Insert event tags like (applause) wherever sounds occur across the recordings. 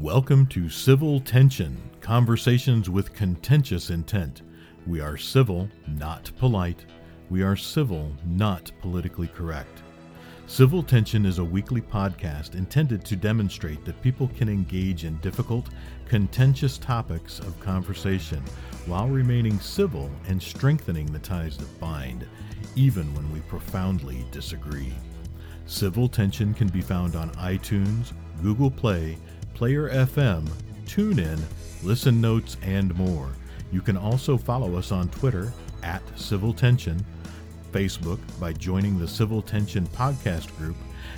Welcome to Civil Tension Conversations with Contentious Intent. We are civil, not polite. We are civil, not politically correct. Civil Tension is a weekly podcast intended to demonstrate that people can engage in difficult, contentious topics of conversation while remaining civil and strengthening the ties that bind, even when we profoundly disagree. Civil Tension can be found on iTunes, Google Play, Player FM, TuneIn, Listen Notes, and more. You can also follow us on Twitter at Civil Tension, Facebook by joining the Civil Tension podcast group,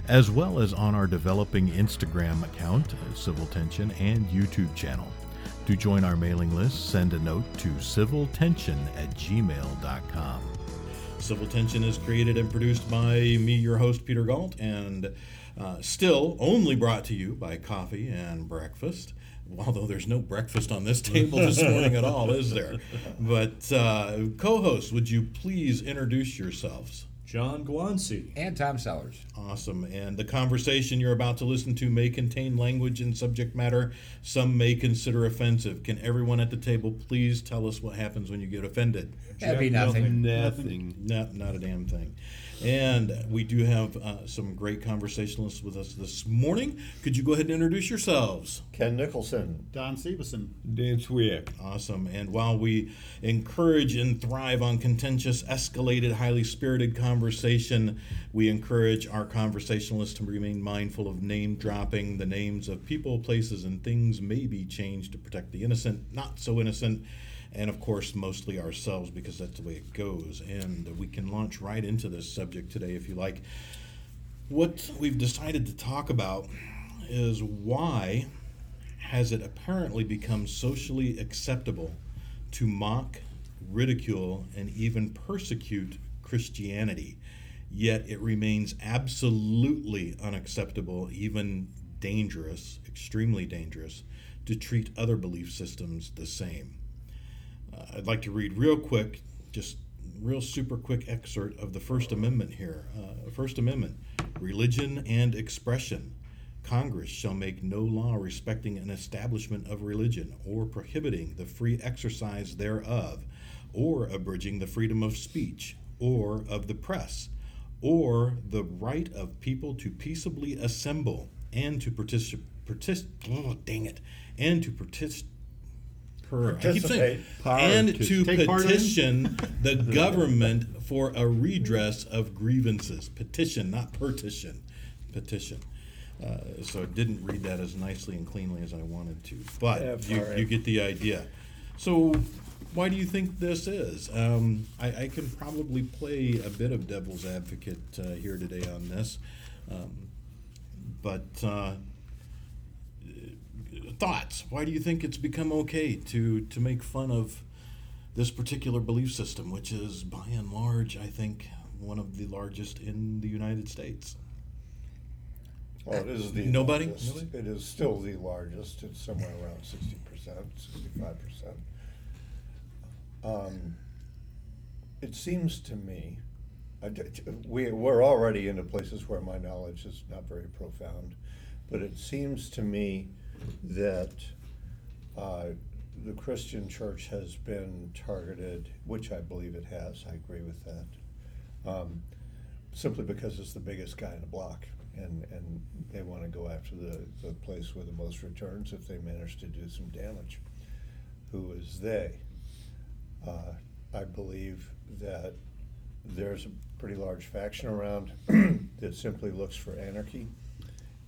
as well as on our developing Instagram account, Civil Tension, and YouTube channel. To join our mailing list, send a note to civiltension at gmail.com. Civil Tension is created and produced by me, your host, Peter Galt, and uh, still only brought to you by coffee and breakfast. Although there's no breakfast on this table this morning at all, is there? But uh, co hosts, would you please introduce yourselves? John Guanci. And Tom Sellers. Awesome. And the conversation you're about to listen to may contain language and subject matter some may consider offensive. Can everyone at the table please tell us what happens when you get offended? That'd be nothing. Nothing. Not, not a damn thing. And we do have uh, some great conversationalists with us this morning. Could you go ahead and introduce yourselves? Ken Nicholson. Don Severson. Dan Swick. Awesome. And while we encourage and thrive on contentious, escalated, highly spirited conversation, we encourage our conversationalists to remain mindful of name dropping. The names of people, places, and things may be changed to protect the innocent, not so innocent, and of course, mostly ourselves because that's the way it goes. And we can launch right into this subject today if you like. What we've decided to talk about is why has it apparently become socially acceptable to mock, ridicule, and even persecute Christianity, yet it remains absolutely unacceptable, even dangerous, extremely dangerous, to treat other belief systems the same. Uh, I'd like to read real quick, just real super quick excerpt of the First Amendment here. Uh, First Amendment, religion and expression. Congress shall make no law respecting an establishment of religion, or prohibiting the free exercise thereof, or abridging the freedom of speech, or of the press, or the right of people to peaceably assemble and to participate. Partic- oh, dang it! And to participate. I keep saying, and to Take part in. petition the (laughs) government for a redress of grievances. Petition, not partition. Petition. Uh, so I didn't read that as nicely and cleanly as I wanted to, but you, you get the idea. So, why do you think this is? Um, I, I can probably play a bit of devil's advocate uh, here today on this, um, but uh, thoughts. Why do you think it's become okay to to make fun of this particular belief system, which is by and large, I think, one of the largest in the United States? Well, it is the Nobody? largest. Nobody? It is still the largest. It's somewhere around sixty percent, sixty-five percent. Um, it seems to me, I d- t- we, we're already into places where my knowledge is not very profound, but it seems to me that uh, the Christian church has been targeted, which I believe it has. I agree with that. Um, simply because it's the biggest guy in the block, and, and they want to go after the, the place with the most returns if they manage to do some damage. Who is they? Uh, I believe that there's a pretty large faction around (clears throat) that simply looks for anarchy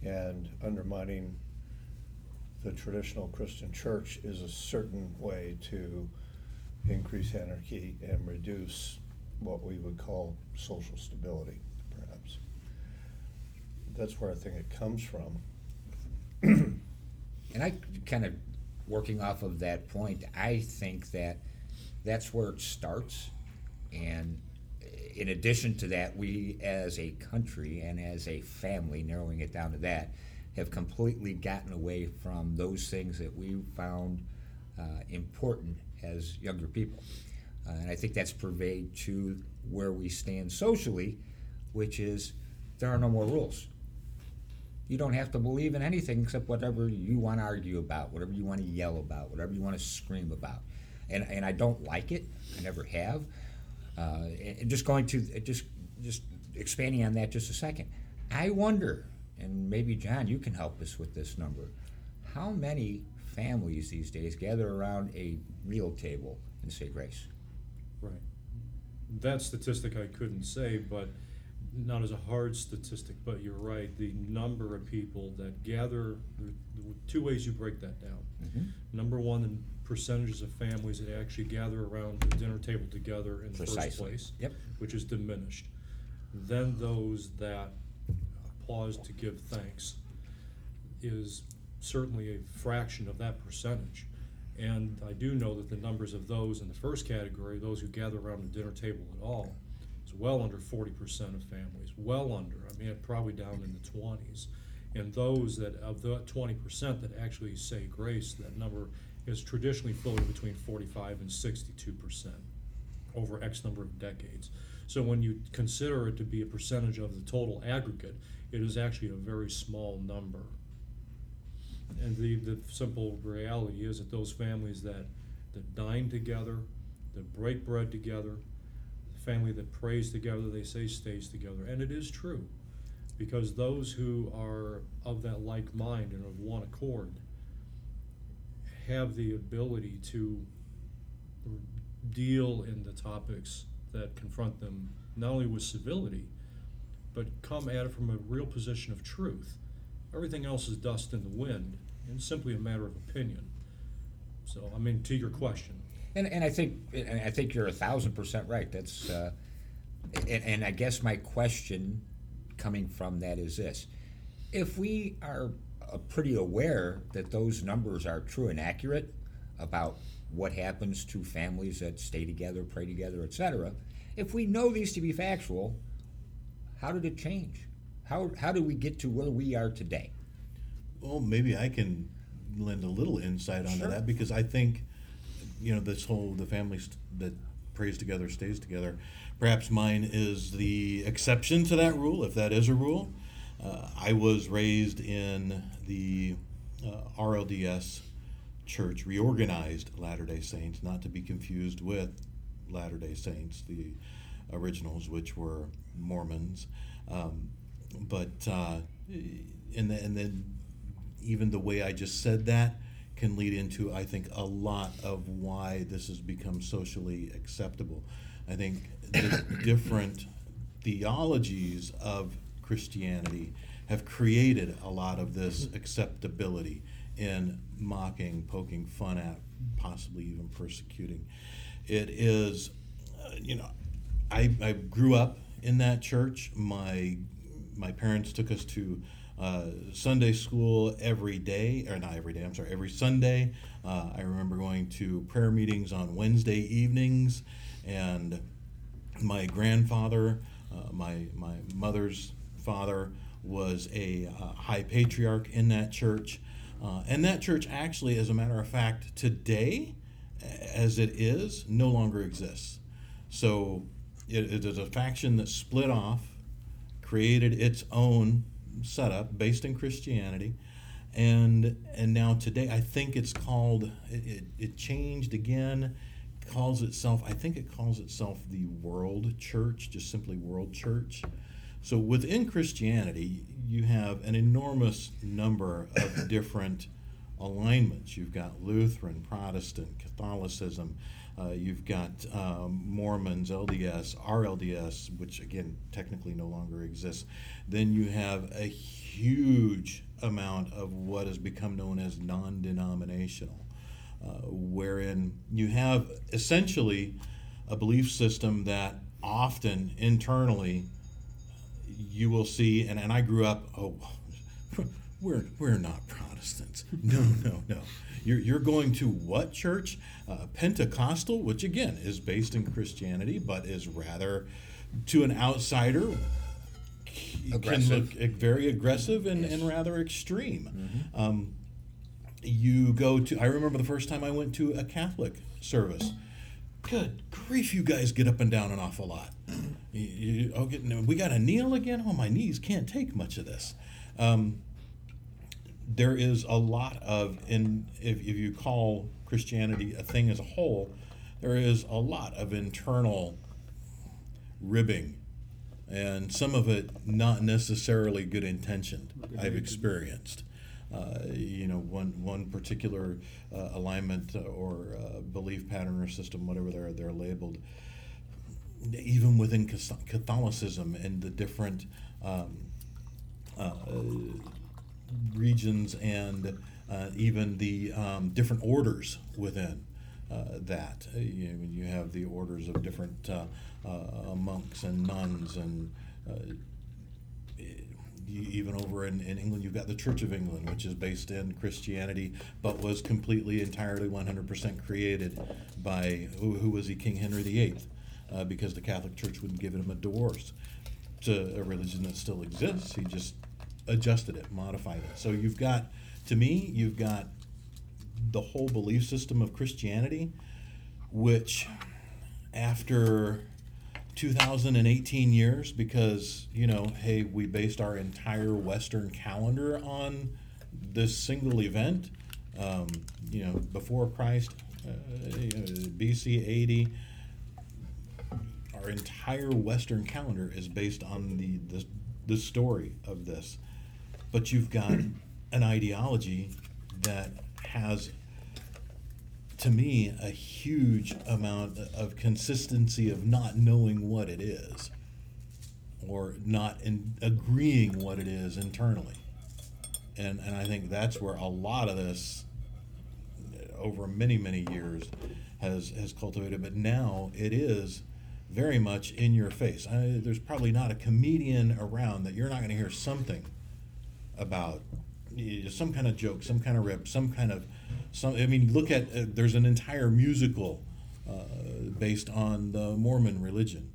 and undermining the traditional Christian church is a certain way to increase anarchy and reduce what we would call social stability, perhaps. That's where I think it comes from. (clears throat) And I kind of working off of that point, I think that that's where it starts. And in addition to that, we as a country and as a family, narrowing it down to that, have completely gotten away from those things that we found uh, important as younger people. Uh, and I think that's pervade to where we stand socially, which is there are no more rules. You don't have to believe in anything except whatever you want to argue about, whatever you want to yell about, whatever you want to scream about. And, and I don't like it. I never have. Uh, and just going to just just expanding on that just a second. I wonder, and maybe John, you can help us with this number. How many families these days gather around a meal table and say grace? Right. That statistic I couldn't say, but not as a hard statistic, but you're right. The number of people that gather, two ways you break that down. Mhm. Number one, the percentages of families that actually gather around the dinner table together in the first place, Yep. which is diminished. Then those that pause to give thanks is certainly a fraction of that percentage. And I do know that the numbers of those in the first category, those who gather around the dinner table at all, is well under forty percent of families, well under, I mean, probably down in the twenties. And those that, of the twenty percent that actually say grace, that number is traditionally floating between forty-five and sixty-two percent over X number of decades. So when you consider it to be a percentage of the total aggregate, it is actually a very small number. And the, the simple reality is that those families that, that dine together, that break bread together, the family that prays together, they say stays together. And it is true, because those who are of that like mind and of one accord have the ability to deal in the topics that confront them not only with civility, but come at it from a real position of truth. Everything else is dust in the wind and simply a matter of opinion. So, I mean, to your question, And, and I think and I think you're a thousand percent right. That's uh, and, and I guess my question coming from that is this: if we are uh, pretty aware that those numbers are true and accurate about what happens to families that stay together, pray together, etc., if we know these to be factual, how did it change? How how did we get to where we are today? Well, maybe I can lend a little insight onto Sure. that because I think, you know, this whole the family st- that prays together stays together. Perhaps mine is the exception to that rule, if that is a rule. Uh, I was raised in the uh, RLDS church, reorganized Latter day Saints, not to be confused with Latter day Saints, the originals, which were Mormons. Um, but, uh, and, then, and then even the way I just said that can lead into, I think, a lot of why this has become socially acceptable. I think the (coughs) different theologies of Christianity have created a lot of this acceptability in mocking, poking fun at, possibly even persecuting. It is, uh, you know, I, I grew up in that church. My my parents took us to uh, Sunday school every day, or not every day. I'm sorry, every Sunday. Uh, I remember going to prayer meetings on Wednesday evenings, and my grandfather, uh, my my mother's father, was a uh, high patriarch in that church, uh, and that church actually, as a matter of fact, today, as it is, no longer exists. So it, it is a faction that split off, created its own setup based in Christianity, and and now today I think it's called it, it, it changed again, calls itself I think it calls itself the World Church, just simply World Church. So within Christianity, you have an enormous number of different alignments. You've got Lutheran, Protestant, Catholicism. Uh, you've got um, Mormons, LDS, RLDS, which again technically no longer exists. Then you have a huge amount of what has become known as non denominational, uh, wherein you have essentially a belief system that often internally you will see, and, and I grew up, oh, (laughs) we're, we're not Protestants. No, no, no. You're, you're going to what church? Uh, Pentecostal, which again is based in Christianity, but is rather, to an outsider, can look very aggressive and, and rather extreme. Um, you go to, I remember the first time I went to a Catholic service. Good grief, you guys get up and down an awful lot. (clears throat) You, you, okay, we got to kneel again? Oh, my knees can't take much of this. Um, there is a lot of, in if, if you call Christianity a thing as a whole, there is a lot of internal ribbing, and some of it not necessarily good intentioned. I've experienced. Uh, you know, one one particular uh, alignment or uh, belief pattern or system, whatever they're they're labeled. Even within Catholicism and the different um, uh, regions and uh, even the um, different orders within uh, that. Uh, you, you have the orders of different uh, uh, monks and nuns and even over in, in England, you've got the Church of England, which is based in Christianity, but was completely, entirely, 100% created by who, who was he, King Henry VIII, uh, because the Catholic Church wouldn't give him a divorce to a religion that still exists. He just adjusted it, modified it. So you've got, to me, you've got the whole belief system of Christianity, which after 2018 years, because, you know, hey, we based our entire Western calendar on this single event, um, you know, before Christ, uh, you know, BC 80 our entire Western calendar is based on the, the, the story of this. But you've got an ideology that has, to me, a huge amount of consistency of not knowing what it is or not in agreeing what it is internally. And, and I think that's where a lot of this over many many years has has cultivated but now it is very much in your face I, there's probably not a comedian around that you're not going to hear something about some kind of joke some kind of rip some kind of some i mean look at uh, there's an entire musical uh, based on the mormon religion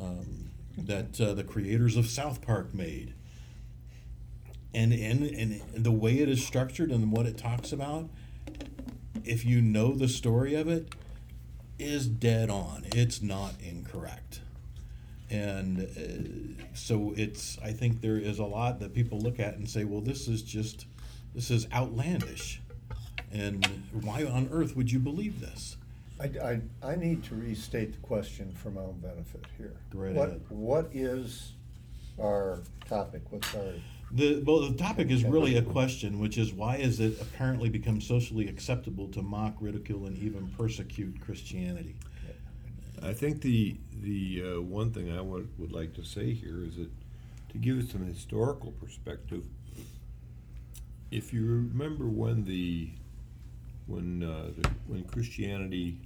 um, that uh, the creators of south park made and, and and the way it is structured and what it talks about if you know the story of it, is dead on. It's not incorrect. And uh, so it's, I think there is a lot that people look at and say, well, this is just, this is outlandish. And why on earth would you believe this? I, I, I need to restate the question for my own benefit here. Right What, ahead. what is our topic? What's our, The, well, the topic is really a question, which is why is it apparently become socially acceptable to mock, ridicule, and even persecute Christianity? I think the the uh, one thing I would, would like to say here is that to give it some historical perspective, if you remember when the when uh, the, when Christianity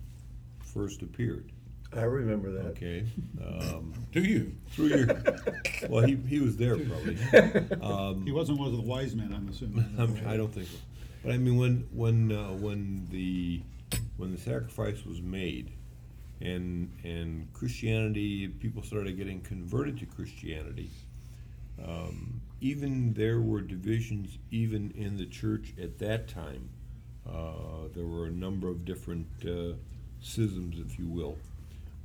first appeared, I remember that. okay, um, (laughs) Do you? through your well, he, he was there probably. Um, He wasn't one of the wise men, I'm assuming. (laughs) I'm, I don't think so. But I mean, when when uh, when the when the sacrifice was made, and and Christianity, people started getting converted to Christianity. Um, even there were divisions, even in the church at that time. Uh, there were a number of different uh, schisms, if you will,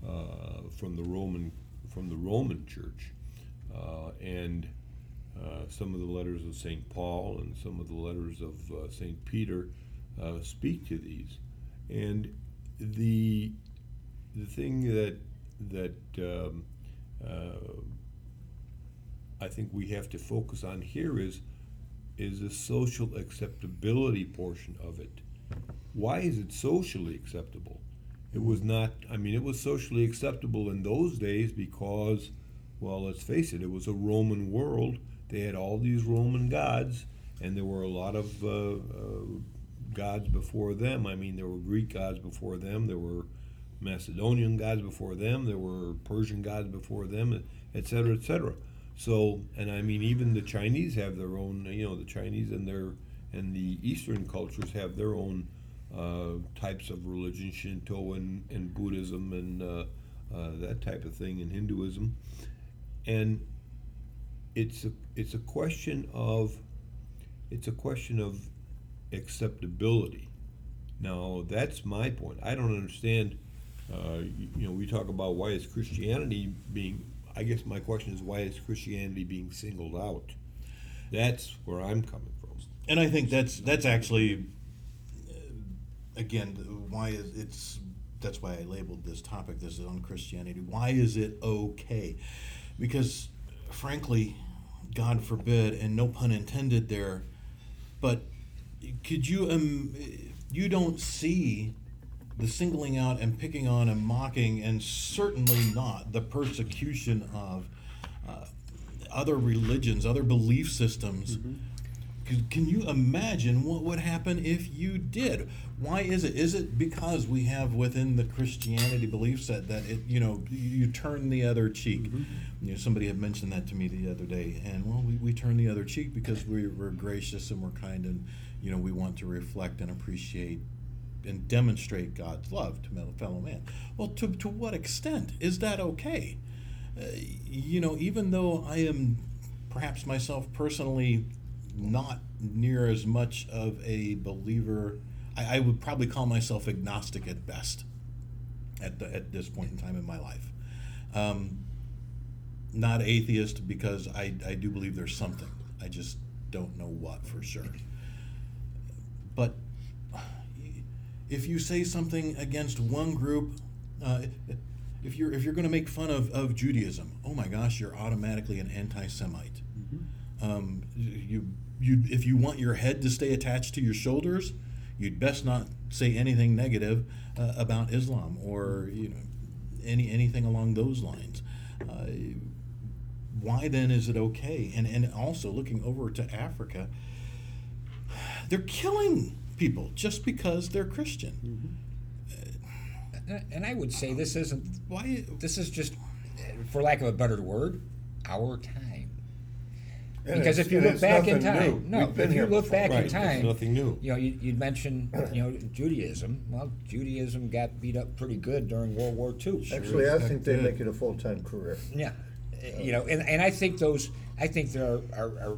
uh, from the Roman from the Roman Church, uh, and uh, some of the letters of St. Paul and some of the letters of uh, St. Peter speak to these. And the the thing that that um, uh, I think we have to focus on here is is the social acceptability portion of it. Why is it socially acceptable? It was not. I mean, it was socially acceptable in those days because, well, let's face it, it was a Roman world. They had all these Roman gods, and there were a lot of uh, uh, gods before them. I mean, there were Greek gods before them. There were Macedonian gods before them. There were Persian gods before them, et cetera, et cetera. So, and I mean, even the Chinese have their own. You know, the Chinese and their and the Eastern cultures have their own uh, types of religion, Shinto and, and Buddhism and uh, uh, that type of thing, and Hinduism, and it's a it's a question of it's a question of acceptability. Now that's my point. I don't understand. Uh, you, you know, we talk about why is Christianity being. I guess my question is why is Christianity being singled out? That's where I'm coming from. and I think that's that's actually uh, again why is it's that's why I labeled this topic this is on Christianity. Why is it okay? Because frankly, God forbid, and no pun intended there, but could you um you don't see the singling out and picking on and mocking and certainly not the persecution of uh, other religions, other belief systems. Can, can you imagine what would happen if you did? Why is it? Is it because we have within the Christianity belief set that it, you know, you turn the other cheek? You know, somebody had mentioned that to me the other day, and well, we, we turn the other cheek because we, we're gracious and we're kind, and you know, we want to reflect and appreciate and demonstrate God's love to fellow man. Well, to, to what extent is that okay? Uh, you know, even though I am perhaps myself personally not near as much of a believer, I, I would probably call myself agnostic at best at, the, at this point in time in my life. Um, not atheist because I, I do believe there's something. I just don't know what for sure. But if you say something against one group, uh, if you're if you're going to make fun of, of Judaism, oh my gosh, you're automatically an anti-Semite. Um, you you if you want your head to stay attached to your shoulders, you'd best not say anything negative uh, about Islam or you know any anything along those lines. Uh, why then is it okay? And and also looking over to Africa, they're killing people just because they're Christian. Mm-hmm. Uh, and I would say this isn't, Why? this is just, uh, for lack of a better word, our time. And Because if you look back in time, new. no, if you look before. back in Right, it's time, nothing new. You know, you, you'd mentioned, you know, Judaism. Well, Judaism got beat up pretty good during World War II. Actually, I think they make it a full-time career. Yeah, uh, you know, and, and I think those, I think there are, are, are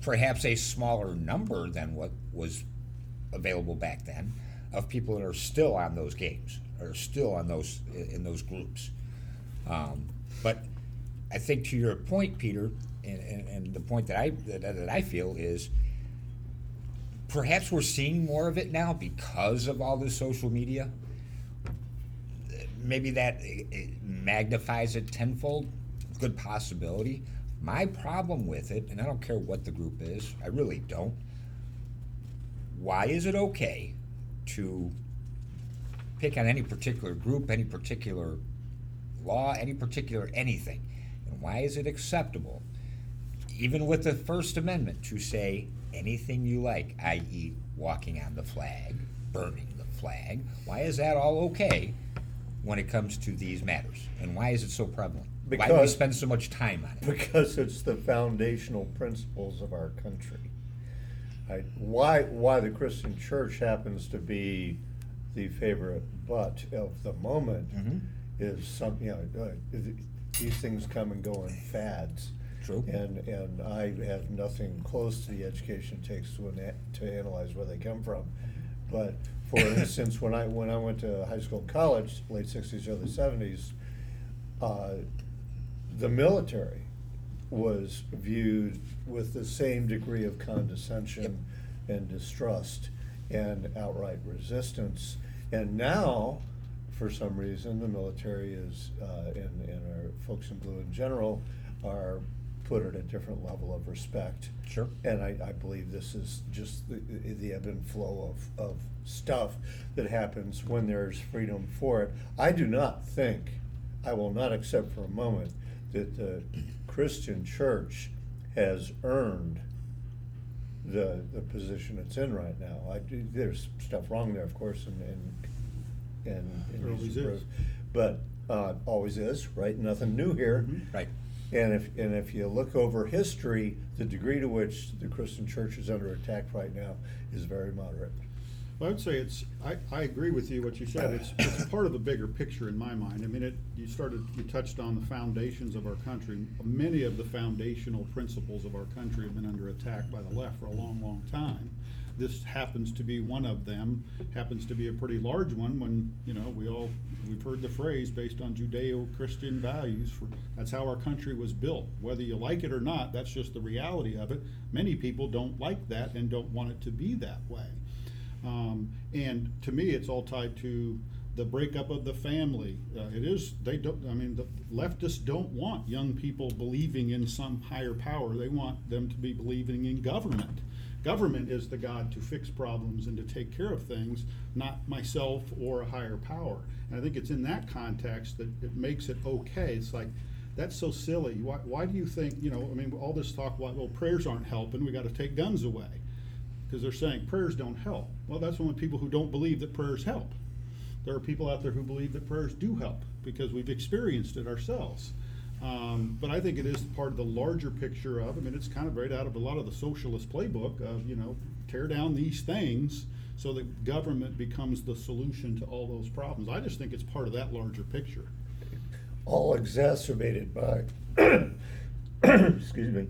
perhaps a smaller number than what was available back then of people that are still on those games, or still on those in those groups. Um, but I think to your point, Peter, and, and, and the point that I that, that I feel is perhaps we're seeing more of it now because of all this social media maybe that eh, magnifies it tenfold. Good possibility. My problem with it, and I don't care what the group is, I really don't. Why is it okay to pick on any particular group, any particular law, any particular anything? And why is it acceptable, even with the First Amendment, to say anything you like, i.e., walking on the flag, burning the flag? Why is that all okay? when it comes to these matters? And why is it so prevalent? why do we spend so much time on it? Because it's the foundational principles of our country. Right? Why, why the Christian church happens to be the favorite butt of the moment Mhm. is something, you know, uh, th- these things come and go in fads. True. And, and I have nothing close to the education it takes to, ana- to analyze where they come from. But for (coughs) instance, when I, when I went to high school and college, late sixties, early seventies, uh, the military was viewed with the same degree of condescension and distrust and outright resistance. And now, for some reason, the military is, uh, and, and our folks in blue in general are put at a different level of respect. Sure. And I, I believe this is just the, the ebb and flow of, of stuff that happens when there's freedom for it. I do not think, I will not accept for a moment that the Christian church has earned the, the position it's in right now. I do, there's stuff wrong there, of course, and, and, and. and There always is. But, uh, always is, right? Nothing new here. Right. And if, and if you look over history, the degree to which the Christian church is under attack right now is very moderate. Well, I would say it's, I, I agree with you, what you said, it's, it's part of the bigger picture in my mind. I mean, it, you started, you touched on the foundations of our country. Many of the foundational principles of our country have been under attack by the left for a long, long time. this happens to be one of them, happens to be a pretty large one when, you know, we all, we've heard the phrase based on Judeo-Christian values for, that's how our country was built. Whether you like it or not, that's just the reality of it. Many people don't like that and don't want it to be that way. Um, and to me, it's all tied to the breakup of the family. Uh, it is, they don't, I mean, the leftists don't want young people believing in some higher power. They want them to be believing in government. Government is the God to fix problems and to take care of things, not myself or a higher power. And I think it's in that context that it makes it okay. It's like, that's so silly. Why, why do you think, you know, I mean, all this talk about, well, prayers aren't helping, we got to take guns away because they're saying prayers don't help. Well, that's only people who don't believe that prayers help. There are people out there who believe that prayers do help because we've experienced it ourselves. Um, but I think it is part of the larger picture of, I mean, it's kind of right out of a lot of the socialist playbook of, you know, tear down these things so that government becomes the solution to all those problems. I just think it's part of that larger picture. all exacerbated by, (coughs) excuse me,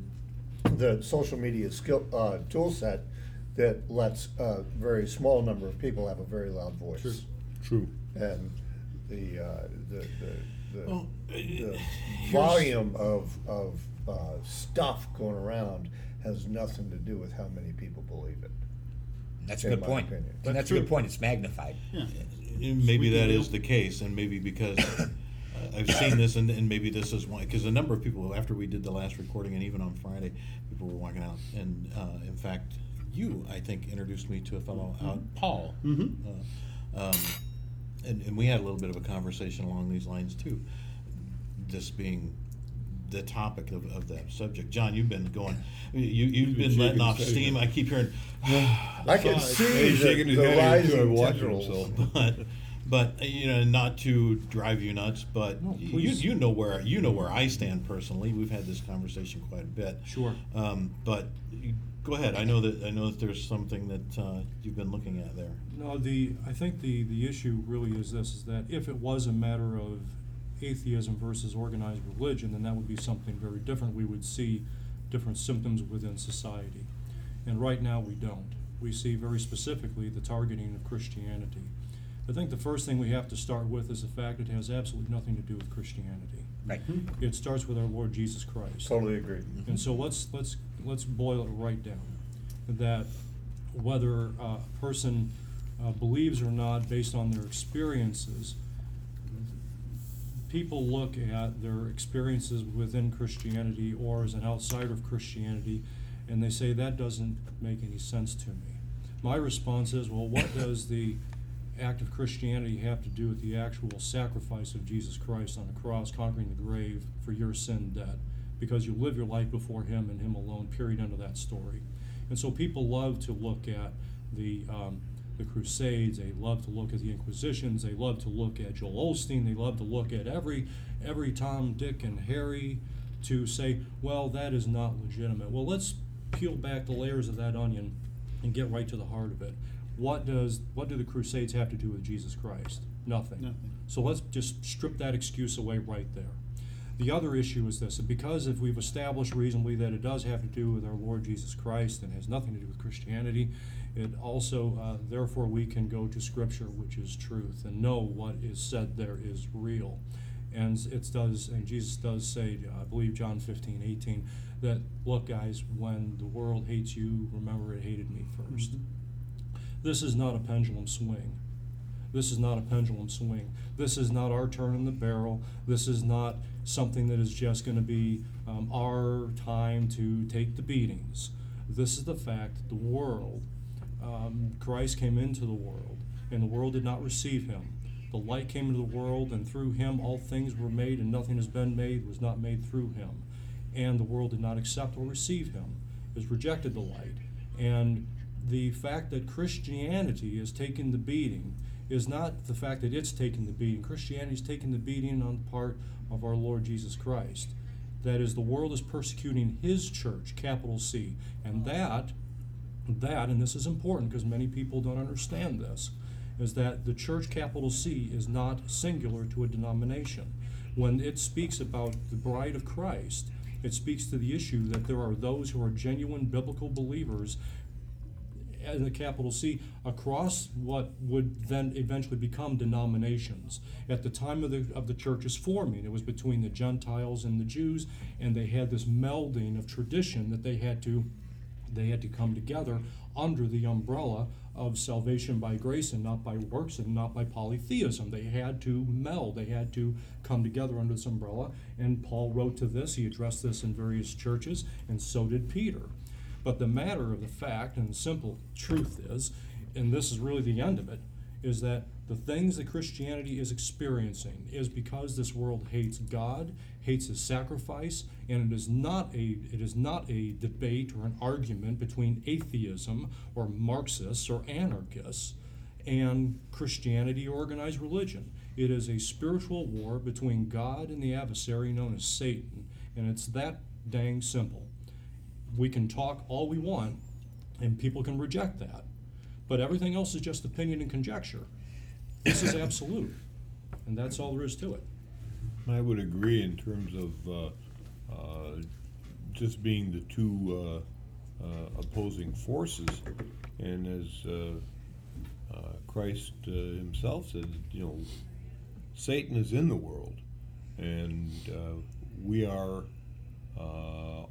the social media skill, uh, tool set that lets a very small number of people have a very loud voice. Sure. True. And the, uh, the, the, the, Well, the uh, volume of, of, uh, stuff going around has nothing to do with how many people believe it. That's a In good my point. opinion. And that's a good point. It's magnified. Yeah. Maybe that Sweet is deal. the case, and maybe because uh, I've seen this, and, and maybe this is why. Because a number of people, after we did the last recording, and even on Friday, people were walking out, and uh, in fact, you, I think, introduced me to a fellow out, Paul, Mhm. uh, um, and, and we had a little bit of a conversation along these lines too. This being the topic of, of that subject, John, you've been going, you you've been been letting off his head. steam. I keep hearing. (sighs) I can see He's the, shaking his the head too, rising watching tendrils. (laughs) but but you know not to drive you nuts but No, you, you know where you know where I stand personally we've had this conversation quite a bit Sure. um, but you, go ahead I know that I know that there's something that uh, you've been looking at there No, the, I think the, the issue really is this, is that if it was a matter of atheism versus organized religion, then that would be something very different. We would see different symptoms within society. And right now, we don't. We see very specifically the targeting of Christianity. I think the first thing we have to start with is the fact it has absolutely nothing to do with Christianity. Right. It starts with our Lord Jesus Christ. Totally agree. And so let's, let's, let's boil it right down. That whether a person uh, believes or not, based on their experiences, people look at their experiences within Christianity or as an outsider of Christianity, and they say, that doesn't make any sense to me. My response is, well, what does the act of Christianity have to do with the actual sacrifice of Jesus Christ on the cross, conquering the grave for your sin debt? Because you live your life before Him and Him alone, period, end of that story. And so people love to look at the, um, the Crusades, they love to look at the Inquisitions, they love to look at Joel Osteen, they love to look at every, every Tom, Dick, and Harry to say, well, that is not legitimate. Well, let's peel back the layers of that onion and get right to the heart of it. What does what do the Crusades have to do with Jesus Christ? Nothing. Nothing. So let's just strip that excuse away right there. The other issue is this, because if we've established reasonably that it does have to do with our Lord Jesus Christ and has nothing to do with Christianity, it also, uh, therefore, we can go to Scripture, which is truth, and know what is said there is real. And it does, and Jesus does say, I believe John 15, 18, that, look, guys, when the world hates you, remember it hated me 1st This is not a pendulum swing. This is not a pendulum swing. This is not our turn in the barrel. This is not something that is just going to be um, our time to take the beatings. This is the fact the world, um, Christ came into the world, and the world did not receive him. The light came into the world, and through him all things were made, and nothing has been made was not made through him. And the world did not accept or receive him, has rejected the light. And the fact that Christianity has taken the beating is not the fact that it's taken the beating. Christianity is taking the beating on the part of our Lord Jesus Christ. That is, the world is persecuting His church, capital C. And that, that, and this is important because many people don't understand this, is that the church, capital C, is not singular to a denomination. When it speaks about the bride of Christ, it speaks to the issue that there are those who are genuine biblical believers and a capital C across what would then eventually become denominations. At the time of the of the church's forming, it was between the Gentiles and the Jews, and they had this melding of tradition that they had to they had to come together under the umbrella of salvation by grace and not by works and not by polytheism. They had to meld, they had to come together under this umbrella. And Paul wrote to this, he addressed this in various churches, and so did Peter. But the matter of the fact and the simple truth is, and this is really the end of it, is that the things that Christianity is experiencing is because this world hates God, hates his sacrifice, and it is not a it is not a debate or an argument between atheism or Marxists or anarchists and Christianity or organized religion. It is a spiritual war between God and the adversary known as Satan, and it's that dang simple. We can talk all we want, and people can reject that. But everything else is just opinion and conjecture. This is absolute, and that's all there is to it. I would agree in terms of uh, uh, just being the two uh, uh, opposing forces, and as uh, uh, Christ himself said, you know, Satan is in the world, and we are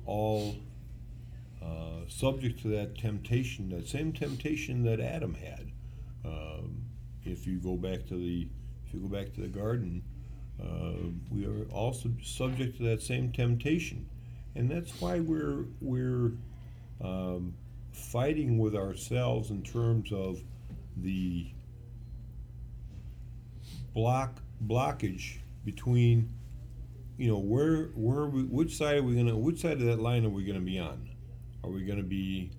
all subject to that temptation, that same temptation that Adam had. Um, if you go back to the, if you go back to the garden, uh, we are also subject to that same temptation, and that's why we're we're um, fighting with ourselves in terms of the block blockage between you know where where we, which side are we gonna which side of that line are we gonna be on are we gonna be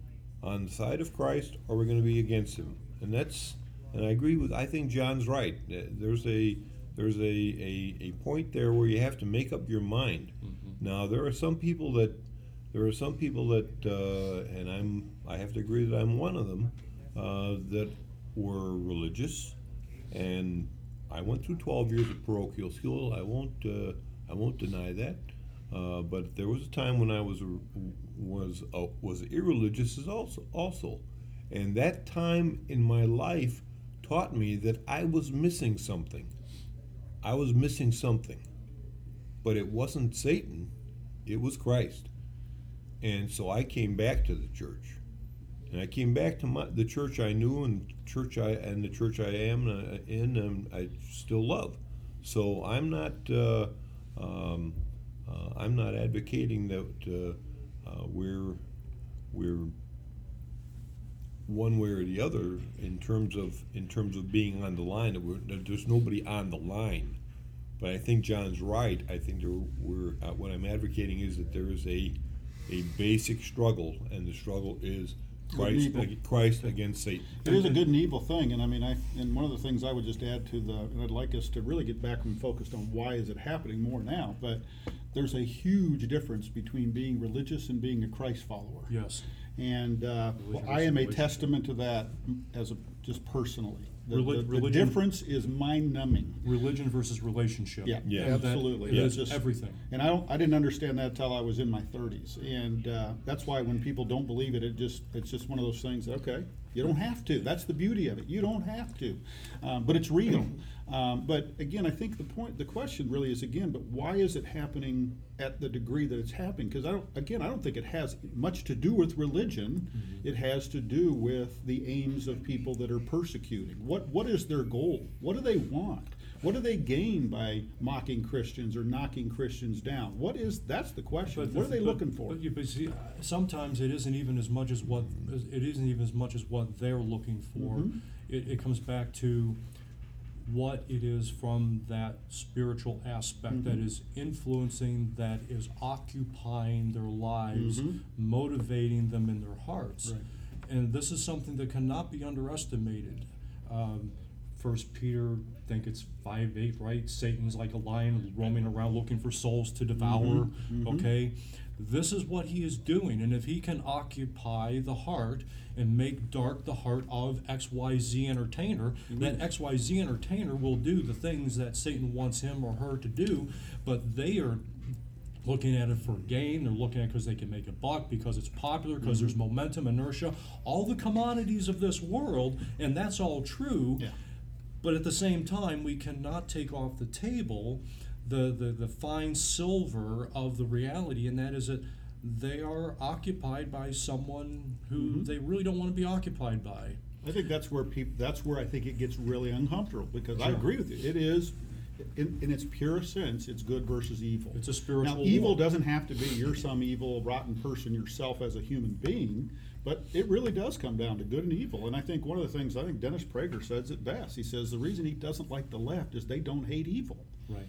on the side of Christ or are we gonna be against him and that's and I agree with I think John's right there's a there's a, a, a point there where you have to make up your mind now there are some people that there are some people that uh, and I'm I have to agree that I'm one of them uh, that were religious and I went through 12 years of parochial school. I won't uh, I won't deny that. Uh, but there was a time when I was a, was a, was irreligious as also also, and that time in my life taught me that I was missing something. I was missing something, but it wasn't Satan, it was Christ, and so I came back to the church. And I came back to my, the church I knew and church I and the church I am uh, in and I still love. So I'm not uh, um, uh, I'm not advocating that uh, we're we're one way or the other in terms of in terms of being on the line. That, there's nobody on the line. But I think John's right. I think there, we're uh, what I'm advocating is that there is a a basic struggle, and the struggle is Christ, evil. Christ against Satan. It is a good and evil thing, and I mean, I, and one of the things I would just add to the, and I'd like us to really get back and focused on why is it happening more now, but there's a huge difference between being religious and being a Christ follower. Yes. And uh, Religion I am a versus testament to that as a, just personally. The, Reli- the- the religion- difference is mind numbing. Religion versus relationship. Yeah, Yeah. And that absolutely. is It's just- everything. And I don't, I didn't understand that till I was in my thirties, and uh, that's why when people don't believe it, it just, it's just one of those things. Okay, you don't have to. That's the beauty of it. You don't have to, um, but it's real. Um, but again, I think the point, the question really is again, but why is it happening at the degree that it's happening? Because I don't, again, I don't think it has much to do with religion. It has to do with the aims of people that are persecuting. What, what is their goal? What do they want? What do they gain by mocking Christians or knocking Christians down? What is that's the question. But what are they but- looking for? But you, but see, sometimes it isn't even as much as what, it isn't even as much as what they're looking for. Mhm. It, it comes back to what it is from that spiritual aspect that Mhm. is influencing, that is occupying their lives, Mhm. motivating them in their hearts. Right. And this is something that cannot be underestimated. Um, First Peter, I think it's five eight, right? Satan's like a lion roaming around looking for souls to devour. Mhm, mhm. Okay, this is what he is doing, and if he can occupy the heart and make dark the heart of X Y Z entertainer, that X Y Z entertainer will do the things that Satan wants him or her to do, but they are looking at it for gain. They're looking at it because they can make a buck, because it's popular, because there's momentum, inertia, all the commodities of this world, and that's all true. Yeah. But at the same time, we cannot take off the table the, the, the fine silver of the reality, and that is that they are occupied by someone who mm-hmm. they really don't want to be occupied by. I think that's where people, that's where I think it gets really uncomfortable, because I agree with you. It is, in, in its purest sense, it's good versus evil. It's a spiritual Now, evil war. doesn't have to be you're some evil, rotten person yourself as a human being, but it really does come down to good and evil. And I think one of the things, I think Dennis Prager says it best. He says the reason he doesn't like the left is they don't hate evil. Right.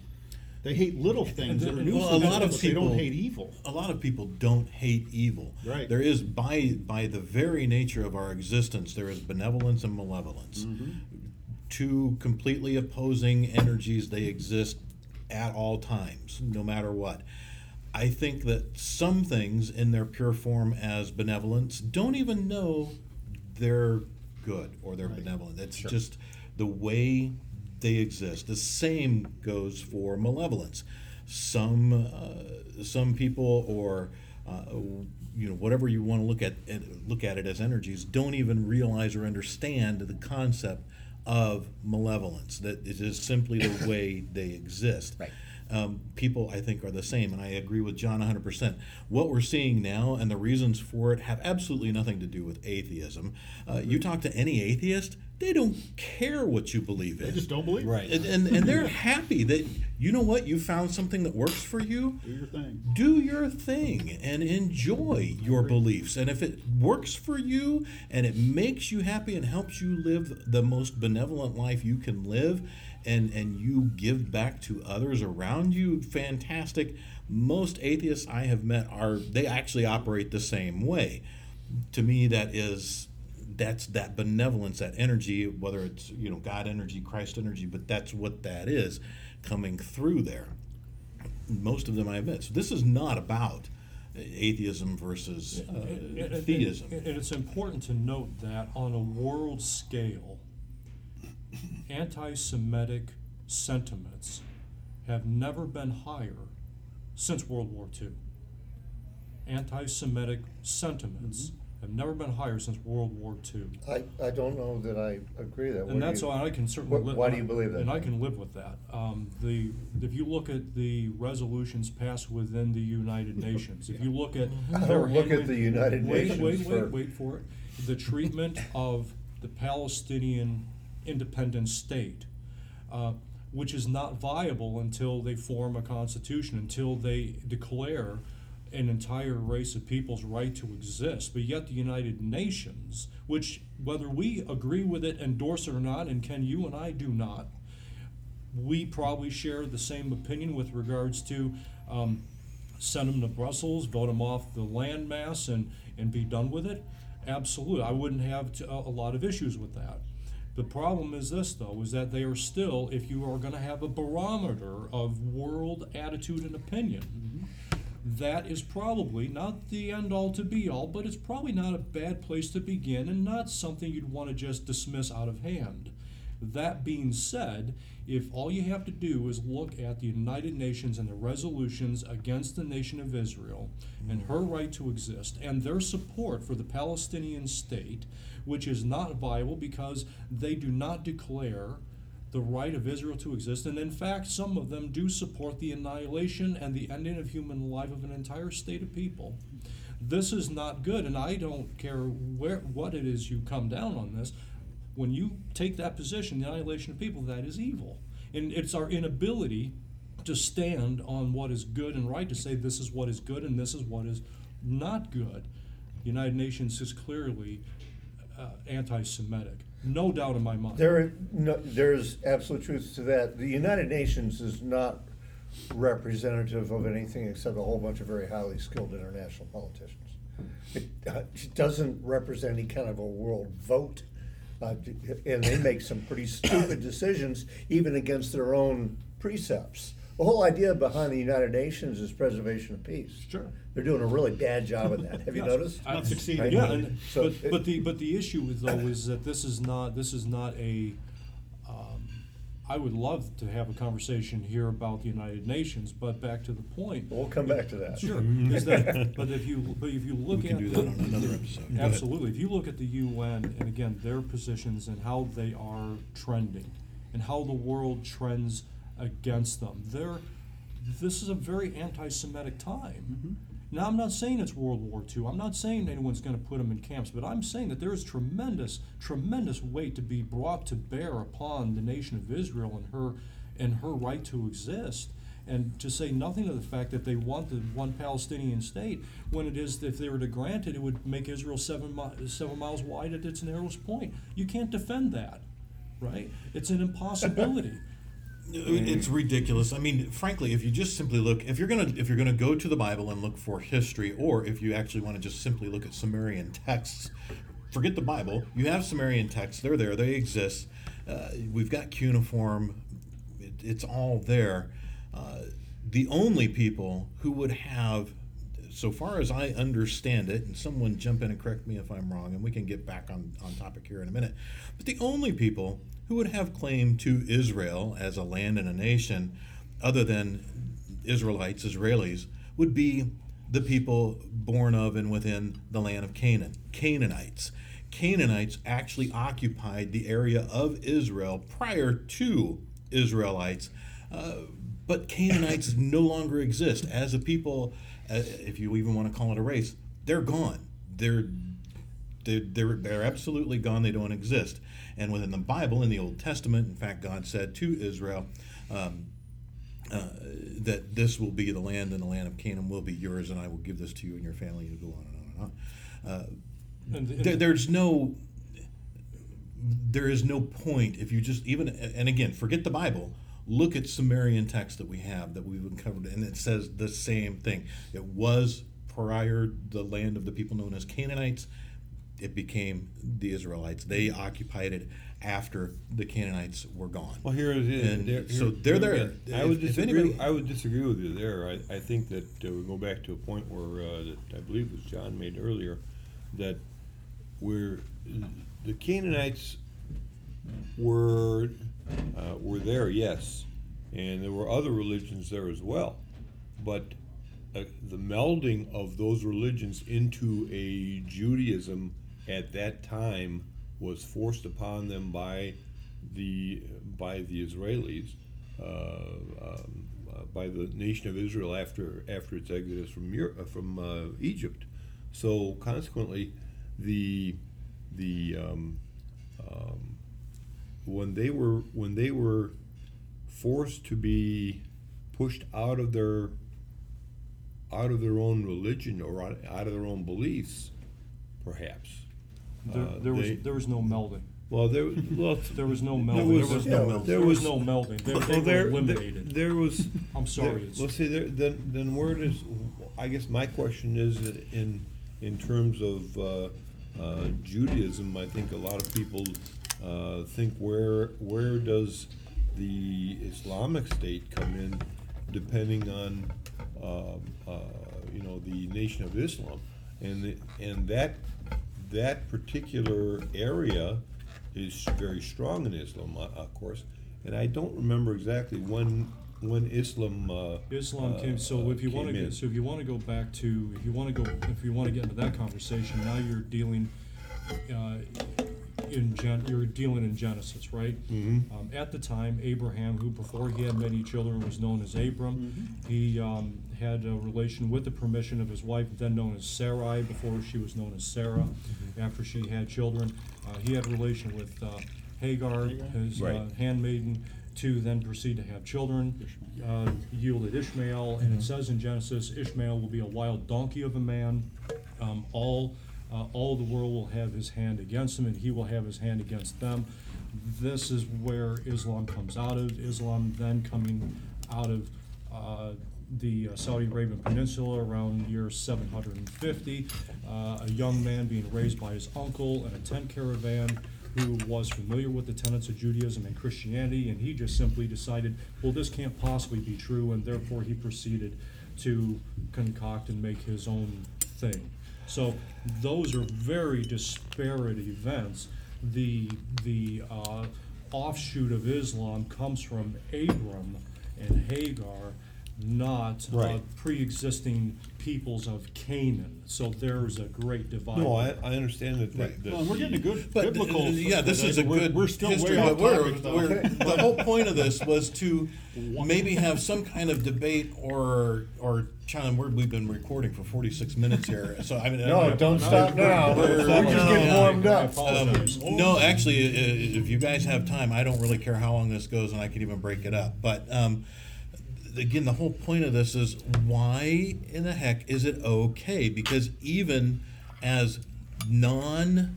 They hate little things that are Well, nuisances, Well, a lot of but they people don't hate evil. A lot of people don't hate evil. Right. There is by by the very nature of our existence, there is benevolence and malevolence. Mm-hmm. Two completely opposing energies. They exist at all times, no matter what. I think that some things in their pure form as benevolence don't even know they're good or they're benevolent. It's just the way they exist. The same goes for malevolence. Some uh, some people or uh, you know whatever you want to look at it, look at it as energies don't even realize or understand the concept of malevolence. That it is simply the (coughs) way they exist Right. Um, people I think are the same, and I agree with John 100%. What we're seeing now and the reasons for it have absolutely nothing to do with atheism. Uh, you talk to any atheist, they don't care what you believe in. They just don't believe. Right. And, and, and they're happy that, you know what, you found something that works for you. Do your thing. Do your thing and enjoy your beliefs. And if it works for you and it makes you happy and helps you live the most benevolent life you can live, and, and you give back to others around you, fantastic. Most atheists I have met are, they actually operate the same way. To me, that is that's that benevolence, that energy, whether it's you know God energy, Christ energy, but that's what that is coming through there. Most of them I admit. So this is not about atheism versus uh, theism. And it's important to note that on a world scale, anti Semitic sentiments have never been higher since World War II. Anti Semitic sentiments Mm-hmm. have never been higher since World War II. I, I don't know that I agree that. What And that's you- why I can certainly live. why do you believe that? And I can live with that. Um, the, if you look at the resolutions passed within the United (laughs) Nations, if you look at. I their don't look at the United wait, Nations Wait, for- wait, wait for it. The treatment of the Palestinian independent state, uh, which is not viable until they form a constitution, until they declare an entire race of people's right to exist. But yet the United Nations, which whether we agree with it, endorse it or not, and Ken, you and I do not, we probably share the same opinion with regards to um, send them to Brussels, vote them off the landmass, and, and be done with it. Absolutely, I wouldn't have a lot of issues with that. The problem is this, though, is that they are still, if you are going to have a barometer of world attitude and opinion, mm-hmm. that is probably not the end all to be all, but it's probably not a bad place to begin and not something you'd want to just dismiss out of hand. That being said, if all you have to do is look at the United Nations and the resolutions against the nation of Israel and her right to exist and their support for the Palestinian state, which is not viable because they do not declare the right of Israel to exist, and in fact, some of them do support the annihilation and the ending of human life of an entire state of people. This is not good, and I don't care where what it is you come down on this. When you take that position, the annihilation of people, that is evil, and it's our inability to stand on what is good and right to say this is what is good and this is what is not good. The United Nations is clearly uh, anti-Semitic, no doubt in my mind. There, no, there's absolute truth to that. The United Nations is not representative of anything except a whole bunch of very highly skilled international politicians. It, uh, it doesn't represent any kind of a world vote, uh, and they make some pretty stupid decisions even against their own precepts. The whole idea behind the United Nations is preservation of peace. Sure. They're doing a really bad job of that. Have you Yes. noticed? Not succeeding. Right. Yeah, and, So but, it- but the but the issue is though is that this is not this is not a I would love to have a conversation here about the United Nations, but back to the point. We'll come back to that. Sure, mm-hmm. is that, (laughs) but if you, but if you look We at. can do that on another episode. Go (coughs) ahead. Absolutely. If you look at the UN and again, their positions and how they are trending and how the world trends against them, they're, this is a very anti Semitic time. Mm-hmm. Now, I'm not saying it's World War II. I'm not saying anyone's going to put them in camps, but I'm saying that there is tremendous, tremendous weight to be brought to bear upon the nation of Israel and her, and her right to exist. And to say nothing of the fact that they want the one Palestinian state, when it is, if they were to grant it, it would make Israel seven, mi- seven miles wide at its narrowest point. You can't defend that, right? It's an impossibility. (laughs) It's ridiculous. I mean, frankly, if you just simply look, if you're gonna if you're gonna go to the Bible and look for history, or if you actually want to just simply look at Sumerian texts, forget the Bible. You have Sumerian texts; they're there, they exist. Uh, we've got cuneiform; it, it's all there. Uh, the only people who would have, so far as I understand it, and someone jump in and correct me if I'm wrong, and we can get back on on topic here in a minute. But the only people who would have claim to Israel as a land and a nation, other than Israelites, Israelis, would be the people born of and within the land of Canaan, Canaanites. Canaanites actually occupied the area of Israel prior to Israelites, uh, but Canaanites (coughs) no longer exist as a people. Uh, if you even want to call it a race, they're gone. They're they're, they're, they're absolutely gone. They don't exist. And within the Bible, in the Old Testament, in fact, God said to Israel um, uh, that this will be the land and the land of Canaan will be yours, and I will give this to you and your family to go on and on and on. Uh, And- and- there, there's no there is no point if you just even and again forget the bible look at sumerian text that we have that we've uncovered and it says the same thing it was prior the land of the people known as canaanites it became the israelites they occupied it after the canaanites were gone Well, here it is. And There- so they're here there. again, I would if disagree. anybody- I would disagree with you there. I, I think that uh, we go back to a point where uh, that I believe it was John made earlier, that where the Canaanites were uh, were there, yes, and there were other religions there as well, but uh, the melding of those religions into a Judaism at that time was forced upon them by the by the Israelis, uh, um, uh, by the nation of Israel after after its exodus from Europe, uh, from uh, Egypt. So consequently, the the um, um, when they were when they were forced to be pushed out of their out of their own religion or out, out of their own beliefs, perhaps. There, uh, there was, they- there was no melding. well, there well, (laughs) There was no there melding. was, There was no melding. There was was no melding. They, well, they there, were there, eliminated. there was. I'm sorry, there- it's- Let's see. There, then, then where does? I guess my question is in in terms of uh, uh, Judaism. I think a lot of people uh, think where where does the Islamic State come in, depending on um, uh, you know the Nation of Islam, and the, and that that particular area is very strong in Islam, uh, of course, and I don't remember exactly when when Islam. Uh, Islam came. So uh, if you want to came get, in. so if you want to go back to, if you want to go, if you want to get into that conversation, now you're dealing uh, in Gen, you're dealing in Genesis, right? Mhm. Um, at the time, Abraham, who before he had many children was known as Abram, he um, had a relation with the permission of his wife, then known as Sarai, before she was known as Sarah. After she had children, uh, he had a relation with uh, Hagar, his uh, handmaiden, to then proceed to have children. Uh, yielded Ishmael, and it says in Genesis, Ishmael will be a wild donkey of a man. Um, all, uh, all the world will have his hand against him, and he will have his hand against them. This is where Islam comes out of. Islam then coming out of uh, the uh, Saudi Arabian Peninsula around year 750. Uh, a young man being raised by his uncle in a tent caravan who was familiar with the tenets of Judaism and Christianity, and he just simply decided, well, this can't possibly be true, and therefore he proceeded to concoct and make his own thing. So those are very disparate events. The the uh, offshoot of Islam comes from Abram and Hagar, not uh, Right. pre-existing peoples of Canaan. So there's a great divide. No, I, I understand that, Right. that. that Well, we're getting a good But, biblical. yeah, this is a we're- good We're still history, way off but we're, topic, though. we're, (laughs) the whole point of this was to maybe have some kind of debate or, or, John, we're, we've been recording for forty-six minutes here, so I mean. I No, know- don't stop now. We're We're- just getting warmed up. Um, no, actually, i- if you guys have time, I don't really care how long this goes, and I can even break it up. But um, again, the whole point of this is why in the heck is it okay? Because even as non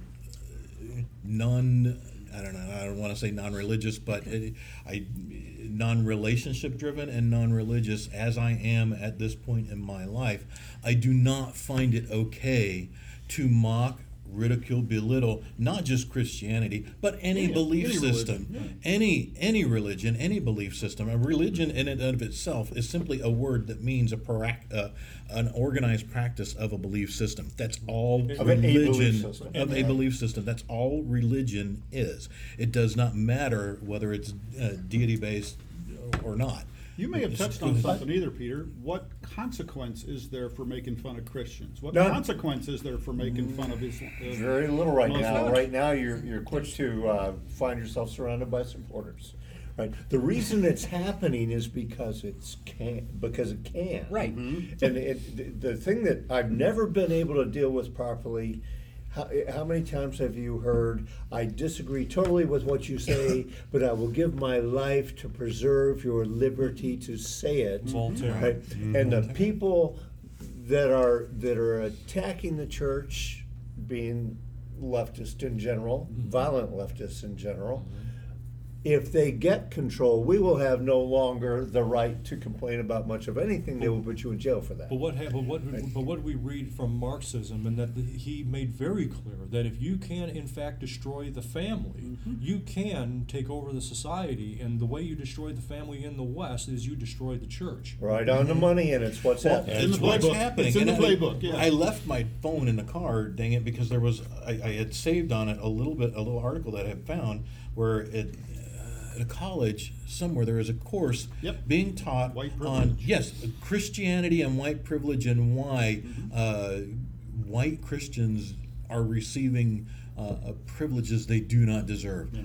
non I don't know I don't want to say non-religious but it, I non-relationship driven and non-religious as I am at this point in my life I do not find it okay to mock ridicule belittle not just Christianity but any Any- belief any religion, system. yeah. any any religion any belief system. A religion in and of itself is simply a word that means a prac- uh, an organized practice of a belief system. That's all Of a religion system. of a belief system. That's all religion is. It does not matter whether it's uh, deity based or not You may have touched on something either, Peter. What consequence is there for making fun of Christians? What None. consequence is there for making fun of Islam? Very little right now. Muslims? Right now, you're, you're quick to uh, find yourself surrounded by supporters. Right. The reason it's happening is because it's can because it can. Right. And it, the- the thing that I've never been able to deal with properly. How, how many times have you heard, I disagree totally with what you say, (laughs) but I will give my life to preserve your liberty to say it. Right? Mm-hmm. And the people that are that are attacking the church, being leftist in general, mm-hmm. violent leftists in general, mm-hmm. If they get control, we will have no longer the right to complain about much of anything. They will put you in jail for that. But what hap- but what but what do we read from Marxism, and that the, he made very clear that if you can in fact destroy the family, mm-hmm. you can take over the society, and the way you destroy the family in the West is you destroy the church. Right on the mm-hmm. money, and it's what's Well, happening. in it's the what's playbook. happening. It's in And the I- playbook, yeah. I left my phone in the car, dang it, because there was I, I had saved on it a little bit, a little article that I had found where it. At a college somewhere, there is a course Yep. being taught White on yes Christianity and white privilege and why Mm-hmm. uh, white Christians are receiving uh, uh, privileges they do not deserve. Yeah.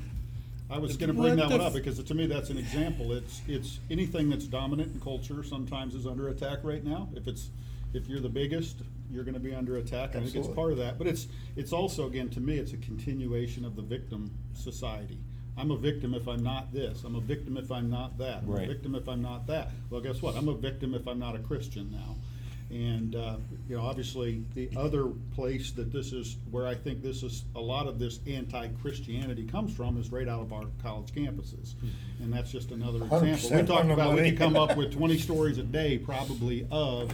I was going to bring that one up because to me that's an example. It's it's anything that's dominant in culture sometimes is under attack right now. If it's if you're the biggest, you're going to be under attack. I think it's part of that. But it's it's also again to me it's a continuation of the victim society. I'm a victim if I'm not this. I'm a victim if I'm not that. I'm Right. a victim if I'm not that. Well, guess what? I'm a victim if I'm not a Christian now. And, uh, you know, obviously, the other place that this is, where I think this is, a lot of this anti-Christianity comes from is right out of our college campuses. And that's just another example. We 100% talked the about, we money. could come up (laughs) with twenty stories a day probably of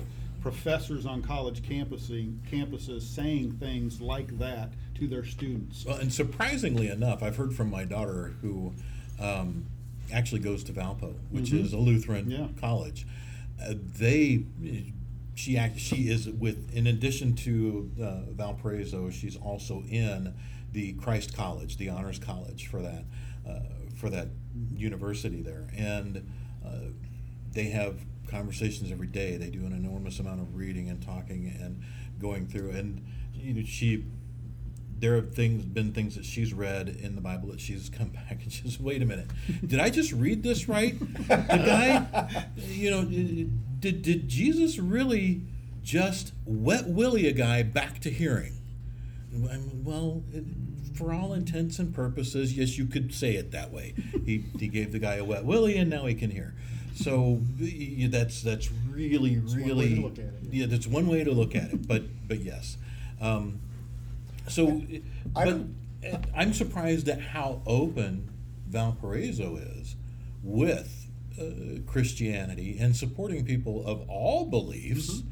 professors on college campuses, campuses saying things like that to their students. Well, and surprisingly enough, I've heard from my daughter who um, actually goes to Valpo, which Mhm. is a Lutheran Yeah. college. Uh, they, she act, she is with, in addition to uh, Valparaiso, she's also in the Christ College, the honors college for that, uh, for that university there, and uh, they have conversations every day. They do an enormous amount of reading and talking and going through, and you know, she there have things been things that she's read in the Bible that she's come (laughs) back and she's wait a minute, did I just read this right? The guy, you know, did did Jesus really just wet willy a guy back to hearing? Well, it- for all intents and purposes, yes, you could say it that way. He he gave the guy a wet willy and now he can hear. So y- that's that's really one way to really look at it, yeah, that's one way to look at it. But but yes. Um, so, I but don't- I'm surprised at how open Valparaiso is with uh, Christianity and supporting people of all beliefs.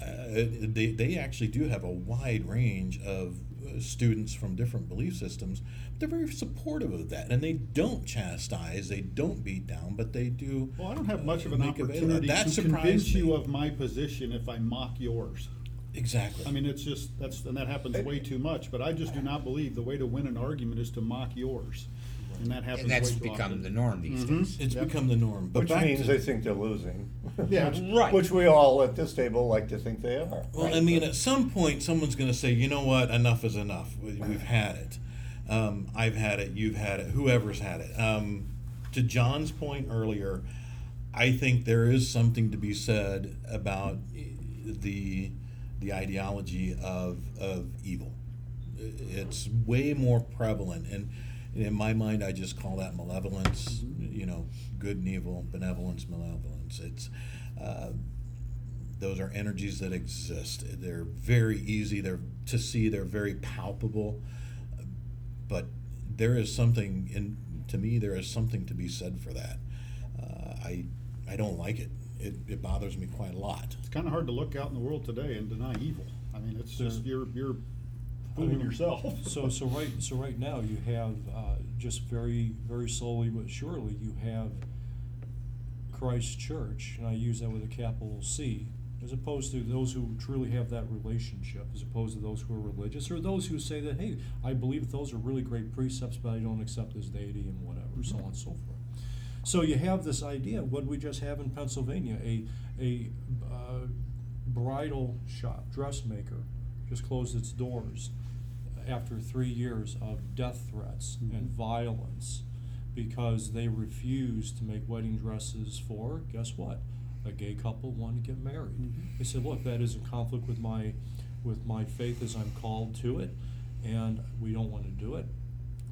Uh, they, they actually do have a wide range of students from different belief systems. They're very supportive of that, and they don't chastise, they don't beat down, but they do. Well, I don't have much of uh, an opportunity That to surprised convince you of my position if I mock yours. Exactly. I mean, it's just, that's, and that happens way too much, but I just do not believe the way to win an argument is to mock yours. And that happens And that's way too become often. the norm these Mhm. days. It's Yep. become the norm. But Which back means to, they think they're losing. (laughs) Yeah. Right. Which we all at this table like to think they are. Well, I Right. mean, at some point, someone's going to say, you know what, enough is enough. We- We've had it. Um, I've had it. You've had it. Whoever's had it. Um, to John's point earlier, I think there is something to be said about the the ideology of of evil. It's way more prevalent, and in my mind, I just call that malevolence. You know, good and evil, benevolence, malevolence. It's uh, those are energies that exist. They're very easy. They're to see. They're very palpable. But there is something in to me. There is something to be said for that. Uh, I I don't like it. It, it bothers me quite a lot. It's kind of hard to look out in the world today and deny evil. I mean, it's just, you're, you're fooling yourself. (laughs) So, so right, so right now you have, uh, just very, very slowly but surely, you have Christ Church, and I use that with a capital C, as opposed to those who truly have that relationship, as opposed to those who are religious, or those who say that, hey, I believe those are really great precepts, but I don't accept this deity and whatever, so on and so forth. So you have this idea, what we just have in Pennsylvania, a, a, uh, bridal shop, dressmaker, just closed its doors after three years of death threats and violence because they refused to make wedding dresses for, guess what? A gay couple wanted to get married. They said, look, that is in conflict with my, with my faith as I'm called to it, and we don't want to do it.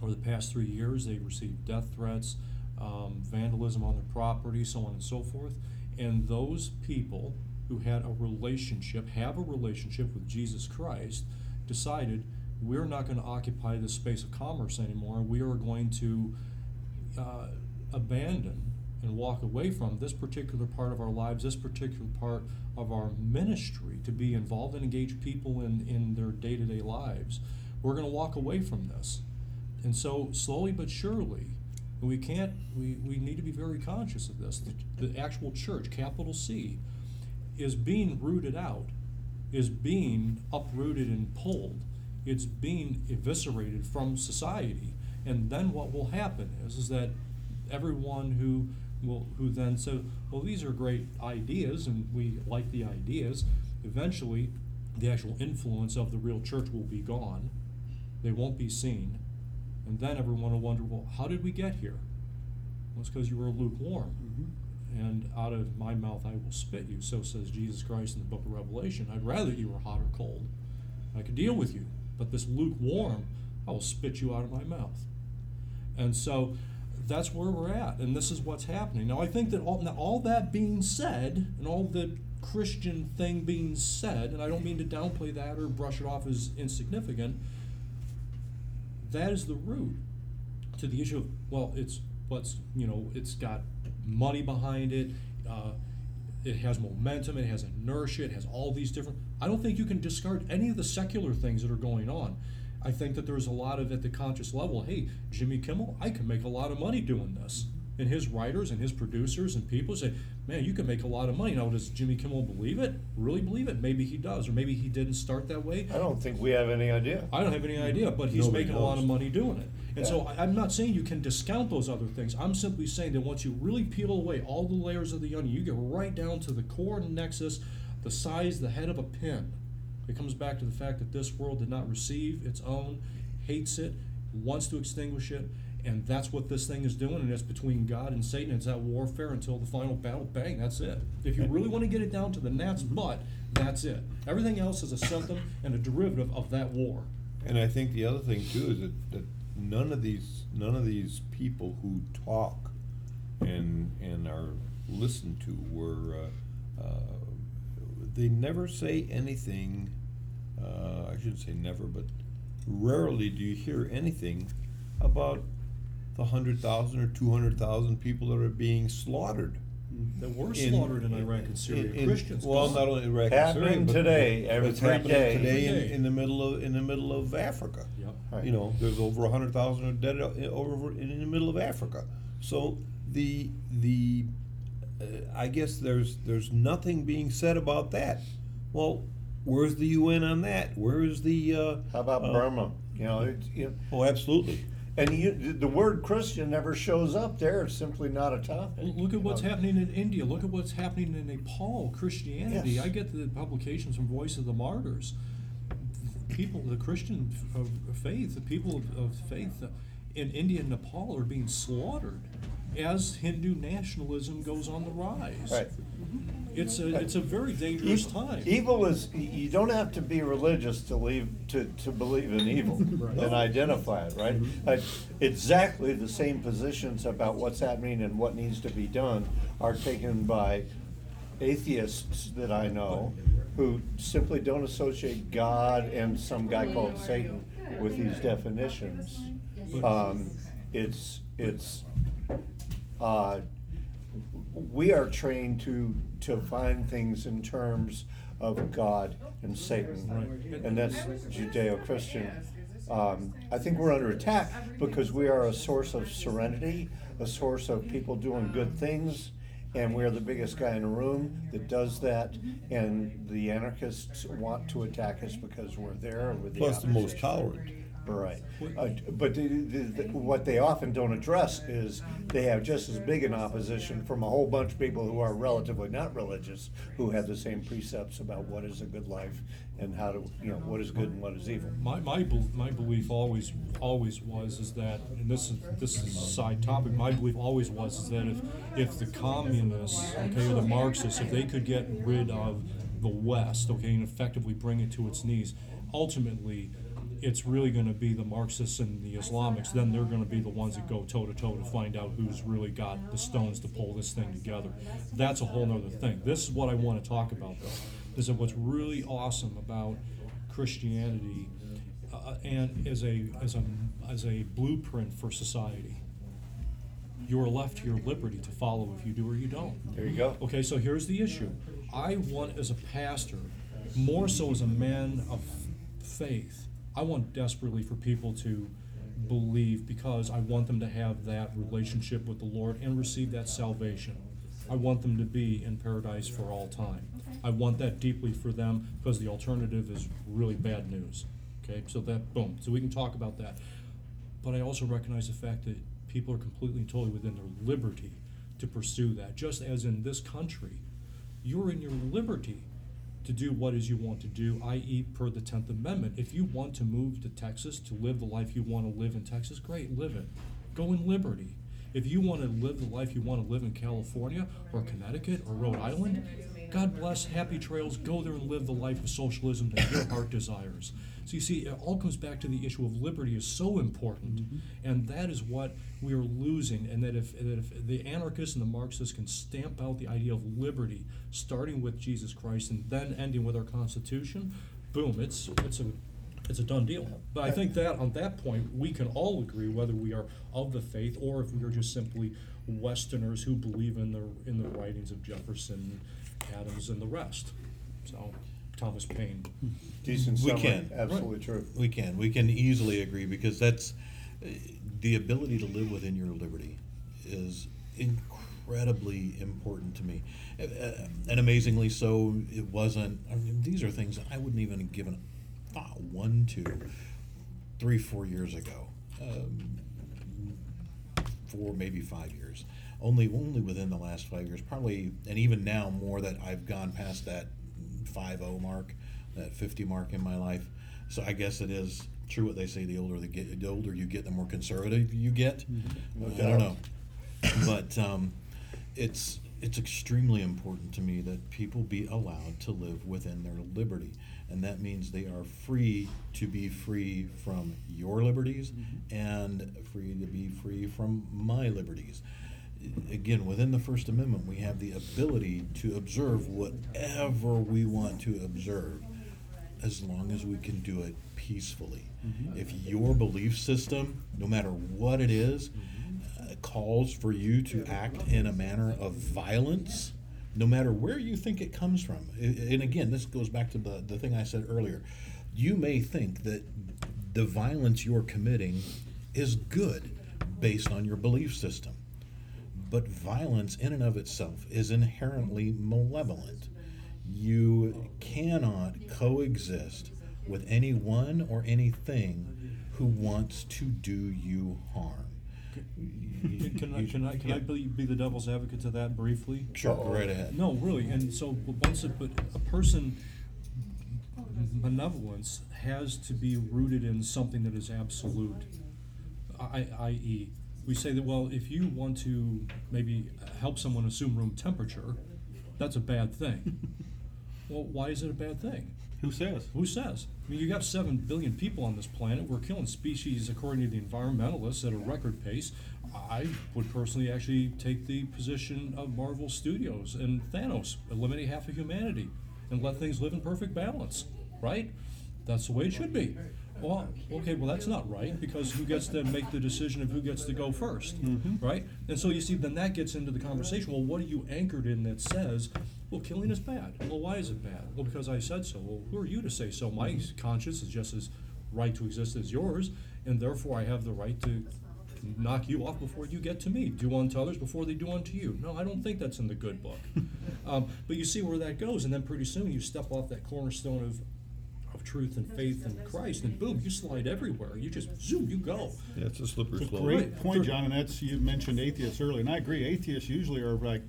Over the past three years, they've received death threats, um, vandalism on their property, so on and so forth. And those people who had a relationship, have a relationship with Jesus Christ, decided we're not going to occupy this space of commerce anymore. We are going to uh, abandon and walk away from this particular part of our lives, this particular part of our ministry, to be involved and engage people in, in their day to day lives. We're going to walk away from this. And so, slowly but surely, we can't, we, we need to be very conscious of this. The, the actual church, capital C, is being rooted out, is being uprooted and pulled. It's being eviscerated from society. And then what will happen is, is that everyone who will, who then said, well, these are great ideas and we like the ideas, eventually the actual influence of the real church will be gone. They won't be seen. And then everyone will wonder, well, how did we get here? Well, it's because you were lukewarm. Mm-hmm. And out of my mouth I will spit you. So says Jesus Christ in the book of Revelation. I'd rather you were hot or cold. I could deal with you. But this lukewarm, I will spit you out of my mouth. And so that's where we're at. And this is what's happening. Now, I think that all, all that being said, and all the Christian thing being said, and I don't mean to downplay that or brush it off as insignificant, that is the root to the issue of well it's what's you know it's got money behind it uh, it has momentum it has inertia it has all these different i don't think you can discard any of the secular things that are going on. I think that there's a lot of at the conscious level hey jimmy kimmel i can make a lot of money doing this and his writers and his producers and people say man you can make a lot of money now does jimmy kimmel believe it really believe it maybe he does or maybe he didn't start that way I don't think we have any idea. I don't have any idea, but he's Nobody making a lot of money doing it. And so Yeah. I, I'm not saying you can discount those other things. I'm simply saying that once you really peel away all the layers of the onion, you get right down to the core nexus, the size, the head of a pin. It comes back to the fact that this world did not receive its own, hates it, wants to extinguish it, and that's what this thing is doing, and it's between God and Satan. It's that warfare until the final battle. Bang, that's it. If you really want to get it down to the gnat's butt, that's it. Everything else is a symptom and a derivative of that war. And I think the other thing too is that, that none of these none of these people who talk and and are listened to were uh, uh, they never say anything. Uh, I shouldn't say never, but rarely do you hear anything about the hundred thousand or two hundred thousand people that are being slaughtered. That were in- slaughtered in Iraq and Syria. in- in- Christians. Well, gone. not only Iraq and Syria, Happening but today, but every it's happening day. today in, in the middle of in the middle of Africa. Yep. Right. You know, there's over a hundred thousand are dead o- over in, in the middle of Africa. So the the uh, I guess there's there's nothing being said about that. Well, where's the UN on that? Where is the? Uh, How about uh, Burma? You know, it's, you know, Oh, absolutely. And you, the word Christian never shows up there. It's simply not a topic. Look at what's Um, happening in India. Look at what's happening in Nepal. Christianity. Yes. I get the publications from Voice of the Martyrs. People, the Christian of faith, the people of, of faith in India and Nepal are being slaughtered as Hindu nationalism goes on the rise. Right. It's a it's a very dangerous Evil- time. Evil is, you don't have to be religious to leave, to, to believe in evil (laughs) and identify it, right? Like, Exactly the same positions about what's happening and what needs to be done are taken by atheists that I know who simply don't associate God and some guy called Satan with these definitions. Um, it's, it's, uh, we are trained to, to find things in terms of God and Satan, and that's Judeo-Christian. Um, I think we're under attack because we are a source of serenity, a source of people doing good things, and we're the biggest guy in the room that does that, and the anarchists want to attack us because we're there, we're the Plus the most tolerant. Right, Uh, but the, the, the- what they often don't address is they have just as big an opposition from a whole bunch of people who are relatively not religious, who have the same precepts about what is a good life and how to, you know, what is good and what is evil. My, my, bel- my belief always, always was is that, and this is, this is a side topic, my belief always was is that if, if the communists, okay, or the Marxists, if they could get rid of the West, okay, and effectively bring it to its knees, ultimately, it's really gonna be the Marxists and the Islamics, then they're gonna be the ones that go toe to toe to find out who's really got the stones to pull this thing together. That's a whole nother thing. This is what I wanna talk about though, is that what's really awesome about Christianity uh, and as a as a as a blueprint for society. You are left to your liberty to follow if you do or you don't. There you go. Okay, so here's the issue. I want, as a pastor, more so as a man of faith, I want desperately for people to believe because I want them to have that relationship with the Lord and receive that salvation. I want them to be in paradise for all time. I want that deeply for them because the alternative is really bad news. Okay, so that, boom. So we can talk about that. But I also recognize the fact that people are completely and totally within their liberty to pursue that. Just as in this country, you're in your liberty to do what is you want to do, i.e., per the Tenth Amendment. If you want to move to Texas to live the life you want to live in Texas, great, live it. Go in liberty. If you want to live the life you want to live in California or Connecticut or Rhode Island, God bless, happy trails, go there and live the life of socialism that your (coughs) heart desires. So you see, it all comes back to the issue of liberty is so important, mm-hmm. and that is what we are losing. And that if, that if the anarchists and the Marxists can stamp out the idea of liberty, starting with Jesus Christ and then ending with our Constitution, boom, it's it's a it's a done deal. But I think that on that point, we can all agree whether we are of the faith or if we are just simply Westerners who believe in the in the writings of Jefferson, Adams, and the rest. So Thomas Paine. Decent We summary, can. absolutely true. We can. We can easily agree because that's uh, the ability to live within your liberty is incredibly important to me. Uh, uh, and amazingly so, it wasn't. I mean, these are things that I wouldn't even have given a thought one to three, four years ago. Um, four, maybe five years. Only, only within the last five years, probably, and even now more that I've gone past that five zero mark, that fifty mark in my life. So I guess it is true what they say: the older they get, the older you get, the more conservative you get. No I don't know, but um, it's it's extremely important to me that people be allowed to live within their liberty, and that means they are free to be free from your liberties and free to be free from my liberties. Again, within the First Amendment, we have the ability to observe whatever we want to observe as long as we can do it peacefully. If your belief system, no matter what it is, uh, calls for you to act in a manner of violence, no matter where you think it comes from, and again, this goes back to the, the thing I said earlier. You may think that the violence you're committing is good based on your belief system. But violence in and of itself is inherently malevolent. You cannot coexist with anyone or anything who wants to do you harm. Can can I, can I, can I Yeah. be, be the devil's advocate to that briefly? Sure, go right ahead. No, really, and so once a, but a person benevolence has to be rooted in something that is absolute. I, i.e., we say that well, if you want to maybe help someone assume room temperature, that's a bad thing. (laughs) well, why is it a bad thing? Who says? Who says? I mean, you got seven billion people on this planet. We're killing species according to the environmentalists at a record pace. I would personally actually take the position of Marvel Studios and Thanos, eliminate half of humanity, and let things live in perfect balance. Right? That's the way it should be. Well, okay, well that's not right because who gets to make the decision of who gets to go 1st right? And so you see, then that gets into the conversation. Well, what are you anchored in that says, well, killing is bad? Well, why is it bad? Well, because I said so. Well, who are you to say so? My conscience is just as right to exist as yours, and therefore I have the right to knock you off before you get to me. Do unto others before they do unto you. No, I don't think that's in the good book. (laughs) um, but you see where that goes, and then pretty soon you step off that cornerstone of truth and faith in Christ, and boom, you slide everywhere. You just zoom, you go. Yeah, it's a slippery slope. great point, John, and that's, you mentioned atheists earlier, and I agree, atheists usually are like,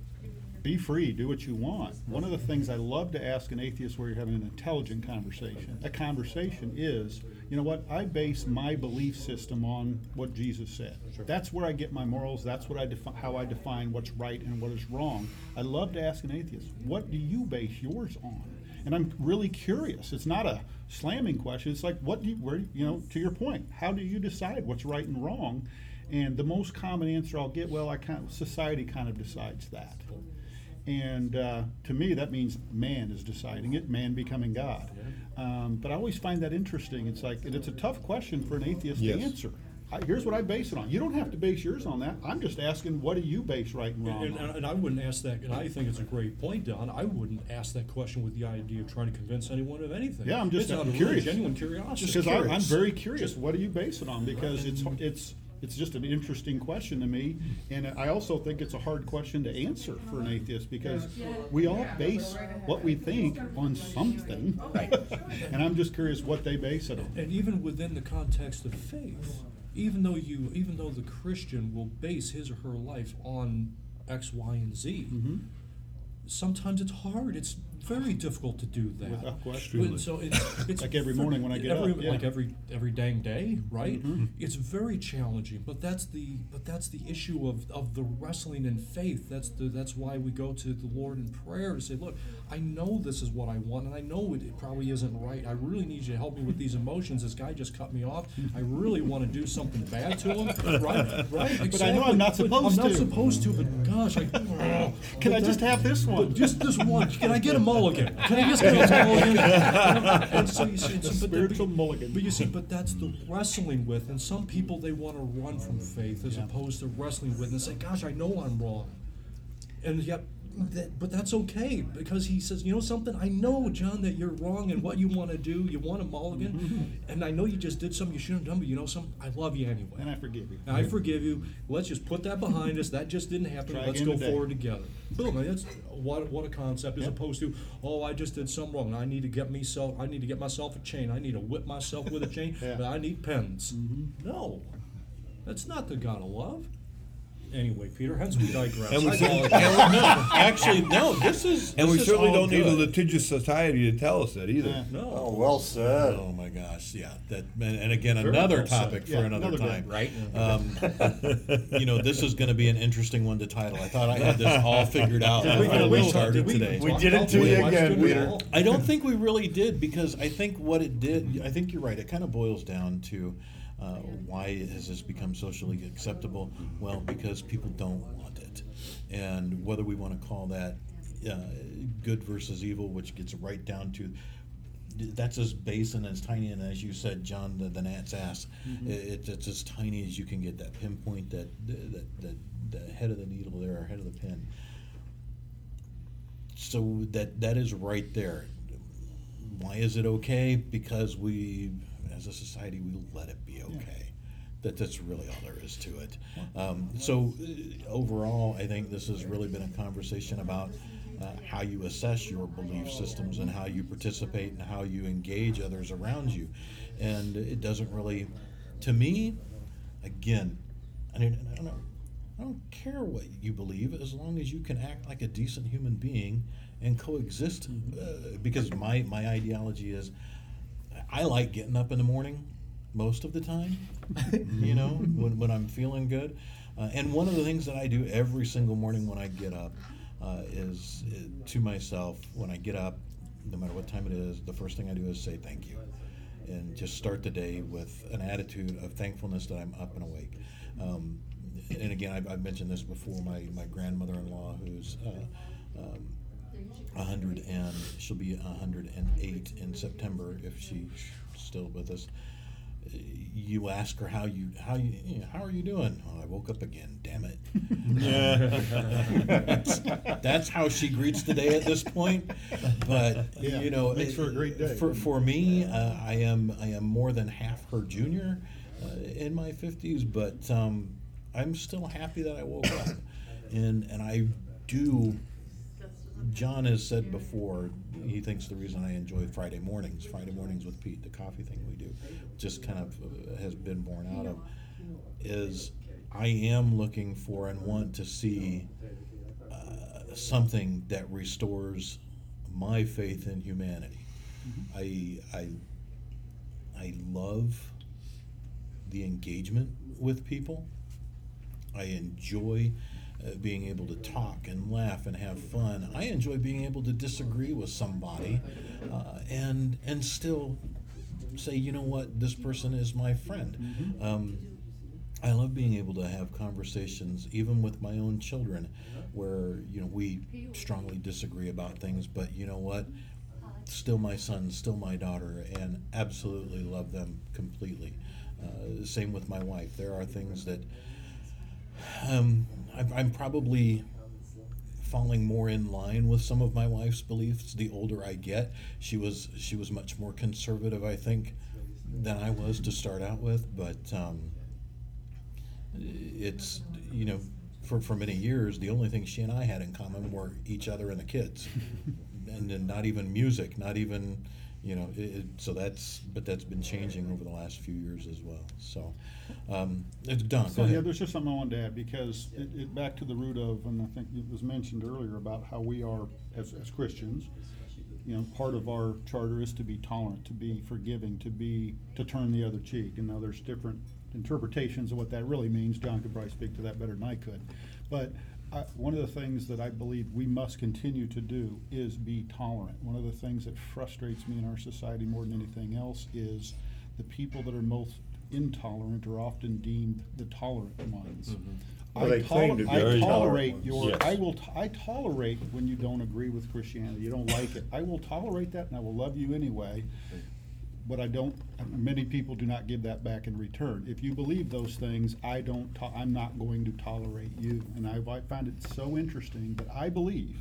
be free, do what you want. One of the things I love to ask an atheist where you're having an intelligent conversation, a conversation is, you know what, I base my belief system on what Jesus said. That's where I get my morals, that's what I defi- how I define what's right and what is wrong. I love to ask an atheist, what do you base yours on? And I'm really curious. It's not a slamming questions. It's like, what do you, where, you know, to your point, how do you decide what's right and wrong? And the most common answer I'll get, well, I kind of, society kind of decides that. And uh, to me, that means man is deciding it, man becoming God. Um, but I always find that interesting. It's like, and it's a tough question for an atheist Yes. to answer. I, here's what I base it on. You don't have to base yours on that. I'm just asking, what do you base right and wrong And, and, on? and I wouldn't ask that, and I think it's a great point, Don. I wouldn't ask that question with the idea of trying to convince anyone of anything. Yeah, I'm just it's out of curious. really genuine curiosity. Just Because I'm very curious, what do you base it on? Because it's, it's, it's just an interesting question to me. And I also think it's a hard question to answer for an atheist because we all base what we think on something. Right. (laughs) And I'm just curious what they base it on. And even within the context of faith, even though you, even though the Christian will base his or her life on X, Y, and Z, Mm-hmm. sometimes it's hard. It's very difficult to do that. Without question. When- So it's, (laughs) it's Like every morning when I get every, up, yeah. like every every dang day, right? Mm-hmm. It's very challenging, but that's the but that's the issue of, of the wrestling in faith. That's the that's why we go to the Lord in prayer to say, look, I know this is what I want, and I know it, it probably isn't right. I really need you to help me with these emotions. This guy just cut me off. I really want to do something bad to him, right? Right? But I know I'm not supposed to. I'm not to. supposed to, but gosh, I Can but I just that- have this one? just this one. Can I get a mulligan? Can I just get a (laughs) mulligan? (laughs) and so you see, so, but, spiritual but, mulligan. But you see, but that's the wrestling with, and some people they want to run from faith as opposed to wrestling with and say, "Gosh, I know I'm wrong," and yet. That, but that's okay because he says, you know something. I know, John, that you're wrong and what you want to do. You want a mulligan, (laughs) and I know you just did something you shouldn't have done. But you know something. I love you anyway. And I forgive you. And I forgive you. Let's just put that behind us. That just didn't happen. Try Let's go today. forward together. Boom. And that's what what a concept as Yep. opposed to oh I just did something wrong. I need to get me myself. I need to get myself a chain. I need to whip myself with a chain. (laughs) Yeah. But I need pens. Mm-hmm. No, that's not the God of love. Anyway, Peter, hence we digress. And we I certainly- apologize. no, actually, no. This is And this we is certainly all don't need a good. litigious society to tell us that either. Yeah. no. Oh, well said. Oh my gosh, yeah. That and, and again Very another well said. topic for Yeah, another, another day. time. Right? Um, you know, this is going to be an interesting one to title. I thought I had this all figured out Did we- before did we we- started did we- today. We talk did it about to you question again, at Peter. all? I don't think we really did because I think what it did. I think you're right. It kind of boils down to uh, why has this become socially acceptable? Well, because people don't want it, and whether we want to call that uh, good versus evil, which gets right down to. That's as base and as tiny, and as you said, John, the, the gnat's ass. It, it's as tiny as you can get. That pinpoint, that that, that the head of the needle there, or head of the pin. So that that is right there. Why is it okay? Because we, as a society, we let it be okay. That that's really all there is to it. Um, so uh, overall, I think this has really been a conversation about uh, how you assess your belief systems and how you participate and how you engage others around you. And it doesn't really, to me, again, I mean, I don't, know, I don't care what you believe as long as you can act like a decent human being and coexist. Uh, because my, my ideology is I like getting up in the morning most of the time, (laughs) you know, when, when I'm feeling good. Uh, and one of the things that I do every single morning when I get up uh, is uh, to myself, when I get up, no matter what time it is, the first thing I do is say thank you. And just start the day with an attitude of thankfulness that I'm up and awake. Um, and again, I've, I've mentioned this before. My, my grandmother in law, who's uh, um, 100 and she'll be 108 in September if she's still with us. You ask her how you how you, you know, how are you doing? Oh, I woke up again. Damn it. that's, (laughs) that's how she greets the day at this point. But Yeah, you know, makes for a great day. For, for me, uh, I am I am more than half her junior uh, in my 50s, but um, I'm still happy that I woke up, and and I do John has said before, he thinks the reason I enjoy Friday mornings, Friday mornings with Pete, the coffee thing we do, just kind of uh, has been born out of, is I am looking for and want to see uh, something that restores my faith in humanity. I, I, I love the engagement with people. I enjoy uh, being able to talk and laugh and have fun. I enjoy being able to disagree with somebody uh, and and still say, you know what, this person is my friend. Um, I love being able to have conversations, even with my own children, where you know we strongly disagree about things, but you know what, still my son, still my daughter, and absolutely love them completely. Uh, same with my wife. There are things that um, I'm, I'm probably falling more in line with some of my wife's beliefs the older I get. She was she was much more conservative, I think, than I was to start out with. But um, it's you know, for for many years, the only thing she and I had in common were each other and the kids, (laughs) and then not even music, not even you know. It, it, so that's but that's been changing over the last few years as well. So, um, it's done. So, yeah, there's just something I wanted to add, because it, it, back to the root of, and I think it was mentioned earlier about how we are, as, as Christians, you know, part of our charter is to be tolerant, to be forgiving, to be, to turn the other cheek. And now there's different interpretations of what that really means. John could probably speak to that better than I could. But I, one of the things that I believe we must continue to do is be tolerant. One of the things that frustrates me in our society more than anything else is the people that are most intolerant are often deemed the tolerant ones. Mm-hmm. Well, I, they claim tol- to be I tolerate tolerant your. ones. I will. T- I tolerate when you don't agree with Christianity. You don't like it. I will tolerate that, and I will love you anyway. But I don't. Many people do not give that back in return. If you believe those things, I don't. To- I'm not going to tolerate you. And I, I find it so interesting that I believe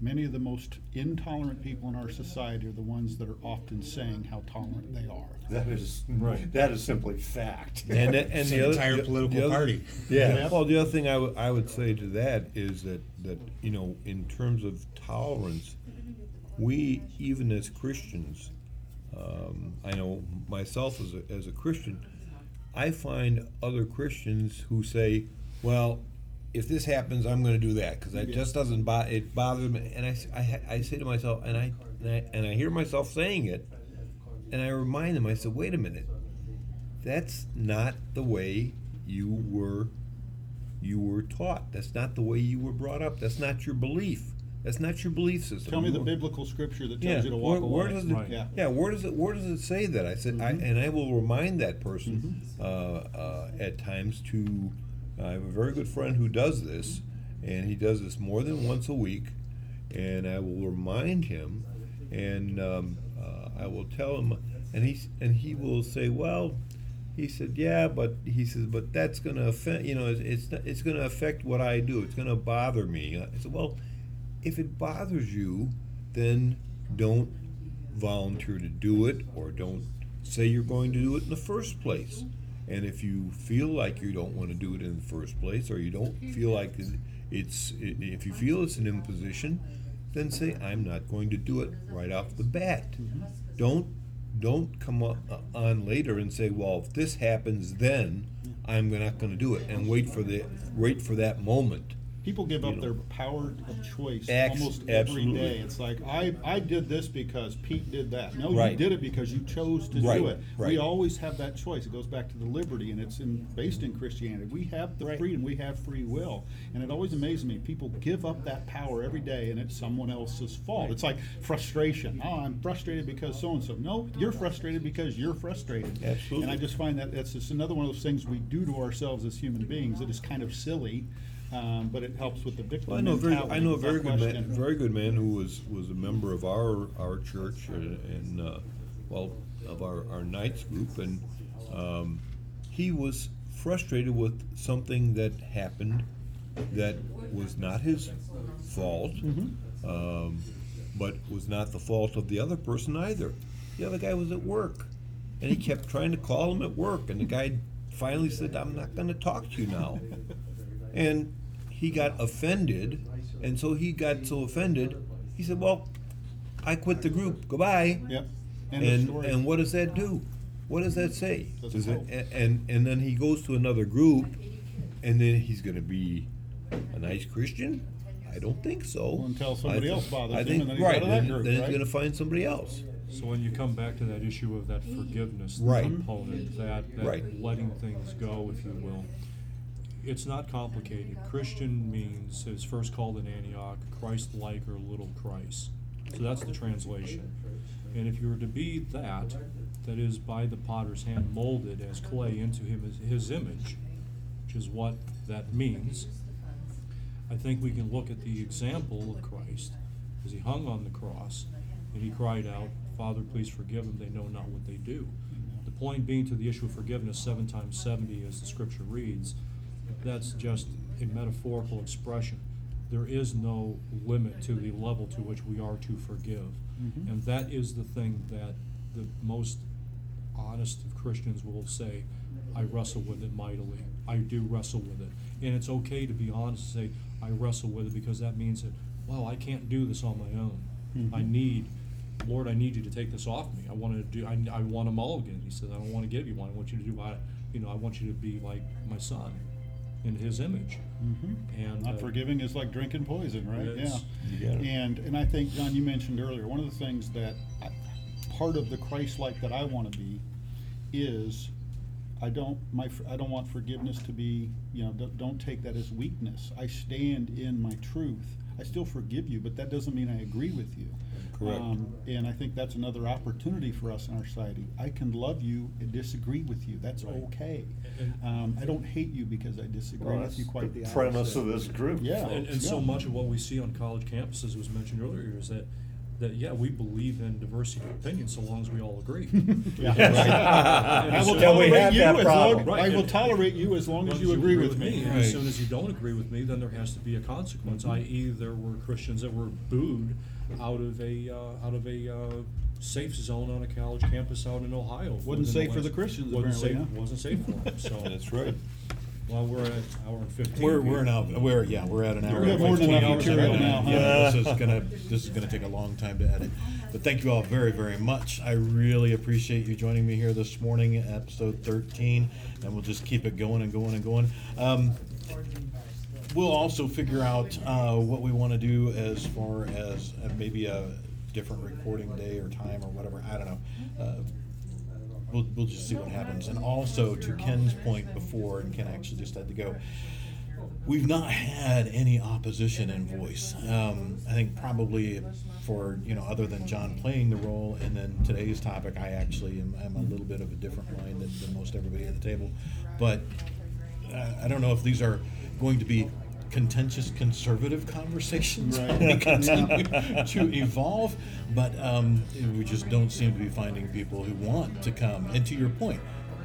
many of the most intolerant people in our society are the ones that are often saying how tolerant they are. That is, Right. that is simply fact. And, the- and It's the an other, entire the- political the other- party. Yeah. Well, the other thing I would, I would say to that is that, that, you know, in terms of tolerance, we, even as Christians, um, I know myself as a, as a Christian, I find other Christians who say, well, if this happens, I'm going to do that because it just doesn't bo- it bothers me. And I, I, I say to myself, and I, and I and I hear myself saying it, and I remind them. I said, wait a minute, that's not the way you were you were taught. That's not the way you were brought up. That's not your belief. That's not your belief system. Tell me the biblical scripture that yeah, tells you to walk where away. does it? Right. Yeah. Yeah, where does it? Where does it say that? I said, I, and I will remind that person uh, uh, at times to. I have a very good friend who does this, and he does this more than once a week, and I will remind him, and um, uh, I will tell him, and he and he will say, well. He said, "Yeah, but he says, but that's going to affect. You know, it's it's, it's going to affect what I do. It's going to bother me." I said, "Well, if it bothers you, then don't volunteer to do it or don't say you're going to do it in the first place. And if you feel like you don't want to do it in the first place or you don't feel like it's if you feel it's an imposition, then say, I'm not going to do it right off the bat. Don't, don't come o- uh, on later and say, well, if this happens then, I'm not gonna do it, and wait for the, wait for that moment. People give up know. their power of choice Ex- almost every absolutely. day. It's like I, I did this because Pete did that. No, you did it because you chose to Right, do it. We always have that choice. It goes back to the liberty, and it's in, based in Christianity. We have the freedom. We have free will, and it always amazes me. People give up that power every day, and it's someone else's fault. It's like frustration. Oh, I'm frustrated because so and so. No, you're frustrated because you're frustrated. Absolutely. And I just find that that's just another one of those things we do to ourselves as human beings. It is kind of silly, um, but it helps with the victim Well, I know a very, mentality. I know a very good man, very good man who was, was a member of our, our church and, and, uh, well, of our, our Knights group, and, um, he was frustrated with something that happened that was not his fault, Mm-hmm. um, but was not the fault of the other person either. The other guy was at work, and he kept trying to call him at work, and the guy finally said, I'm not gonna talk to you now. (laughs) And he got offended, and so he got so offended, he said, Well, I quit the group. Goodbye. Yep. End And and what does that do? What does that say? Doesn't Does it, help. a- and and then he goes to another group, and then he's going to be a nice Christian? I don't think so. Well, until somebody thi- else bothers I him, think, and then he's right, out of that then, group, then he's right? going to find somebody else. So when you come back to that issue of that forgiveness Right. component, that, that Right. letting things go, if you will, it's not complicated. Christian means, was first called in Antioch, Christ-like or little Christ. So that's the translation. And if you were to be that, that is by the potter's hand molded as clay into him his image, which is what that means, I think we can look at the example of Christ as he hung on the cross and he cried out, Father, please forgive them, they know not what they do. The point being to the issue of forgiveness, seven times seventy, as the scripture reads, that's just a metaphorical expression. There is no limit to the level to which we are to forgive. Mhm. And that is the thing that the most honest of Christians will say, I wrestle with it mightily. I do wrestle with it. And it's okay to be honest and say, I wrestle with it because that means that, wow, I can't do this on my own. I Mhm. need, Lord, I need you to take this off me. I want to do, I, I want a mulligan. He says, I don't want to give you one. I want you to do, I, you know, I want you to be like my son in his image. Mhm. And Not uh, forgiving is like drinking poison, right? Yeah. You got it. And and I think John, you mentioned earlier one of the things that I, part of the Christ-like that I want to be is I don't my I don't want forgiveness to be you know don't, don't take that as weakness. I stand in my truth. I still forgive you, but that doesn't mean I agree with you. Correct. Um, and I think that's another opportunity for us in our society. I can love you and disagree with you. That's Right. okay. And- Um, I don't hate you because I disagree Well, with that's you. Quite the, the premise opposite. of this group. Yeah. And, and so much of what we see on college campuses was mentioned earlier is that, that yeah, we believe in diversity of opinion so long as we all agree. (laughs) Yeah. Right. I will Then we tolerate have you that as long, problem. Right. I will And- tolerate you as long as you agree with me. And Right. as soon as you don't agree with me, then there has to be a consequence. Mm-hmm. I.e., there were Christians that were booed out of a uh, out of a uh, safe zone on a college campus out in Ohio. Wasn't within safe for the Christians, wasn't apparently, safe, huh? Wasn't safe for them. So (laughs) That's right. well, we're at hour and fifteen. We're, we're now, we're, yeah, we're at an hour. We have and more than 15 enough minutes material now, huh? Yeah, this is gonna, this is gonna take a long time to edit. But thank you all very, very much. I really appreciate you joining me here this morning, episode thirteen, and we'll just keep it going and going and going. Um, we'll also figure out uh, what we want to do as far as uh, maybe a different recording day or time or whatever. I don't know. Uh, we'll, we'll just see what happens. And also to Ken's point before, and Ken actually just had to go. We've not had any opposition in voice. Um, I think probably for you know other than John playing the role, and then today's topic, I actually am, am a little bit of a different line than, than most everybody at the table. But uh, I don't know if these are going to be contentious conservative conversations Right. (laughs) we continue to evolve, but um, we just don't seem to be finding people who want to come. And to your point,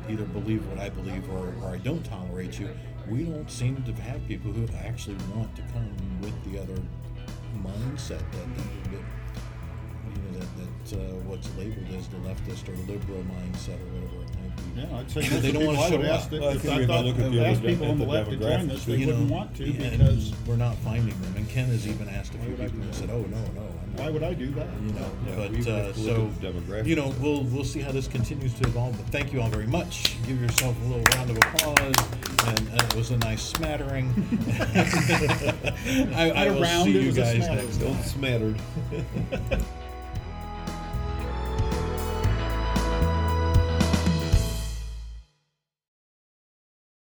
either believe what I believe or, or I don't tolerate you. We don't seem to have people who actually want to come with the other mindset that, that, that you know that, that uh, what's labeled as the leftist or liberal mindset or whatever it might be. Yeah, I'd say They most of don't people wanna I would show ask up. that, Well, I if think we gotta thought, look at the ask other- people on the the left to join demographics. us, they You wouldn't know, want to and because, we're not finding them. And Ken has even asked a Why few would I people and said, "Oh no, no, I'm not." why would I do that? you know. Yeah, but we have uh, to look so at the demographics. you know, we'll we'll see how this continues to evolve. But thank you all very much. Give yourself a little round of applause. And uh, it was a nice smattering. (laughs) I, I Not a will round, see it you was a guys smattering. next Don't time. smattered. (laughs)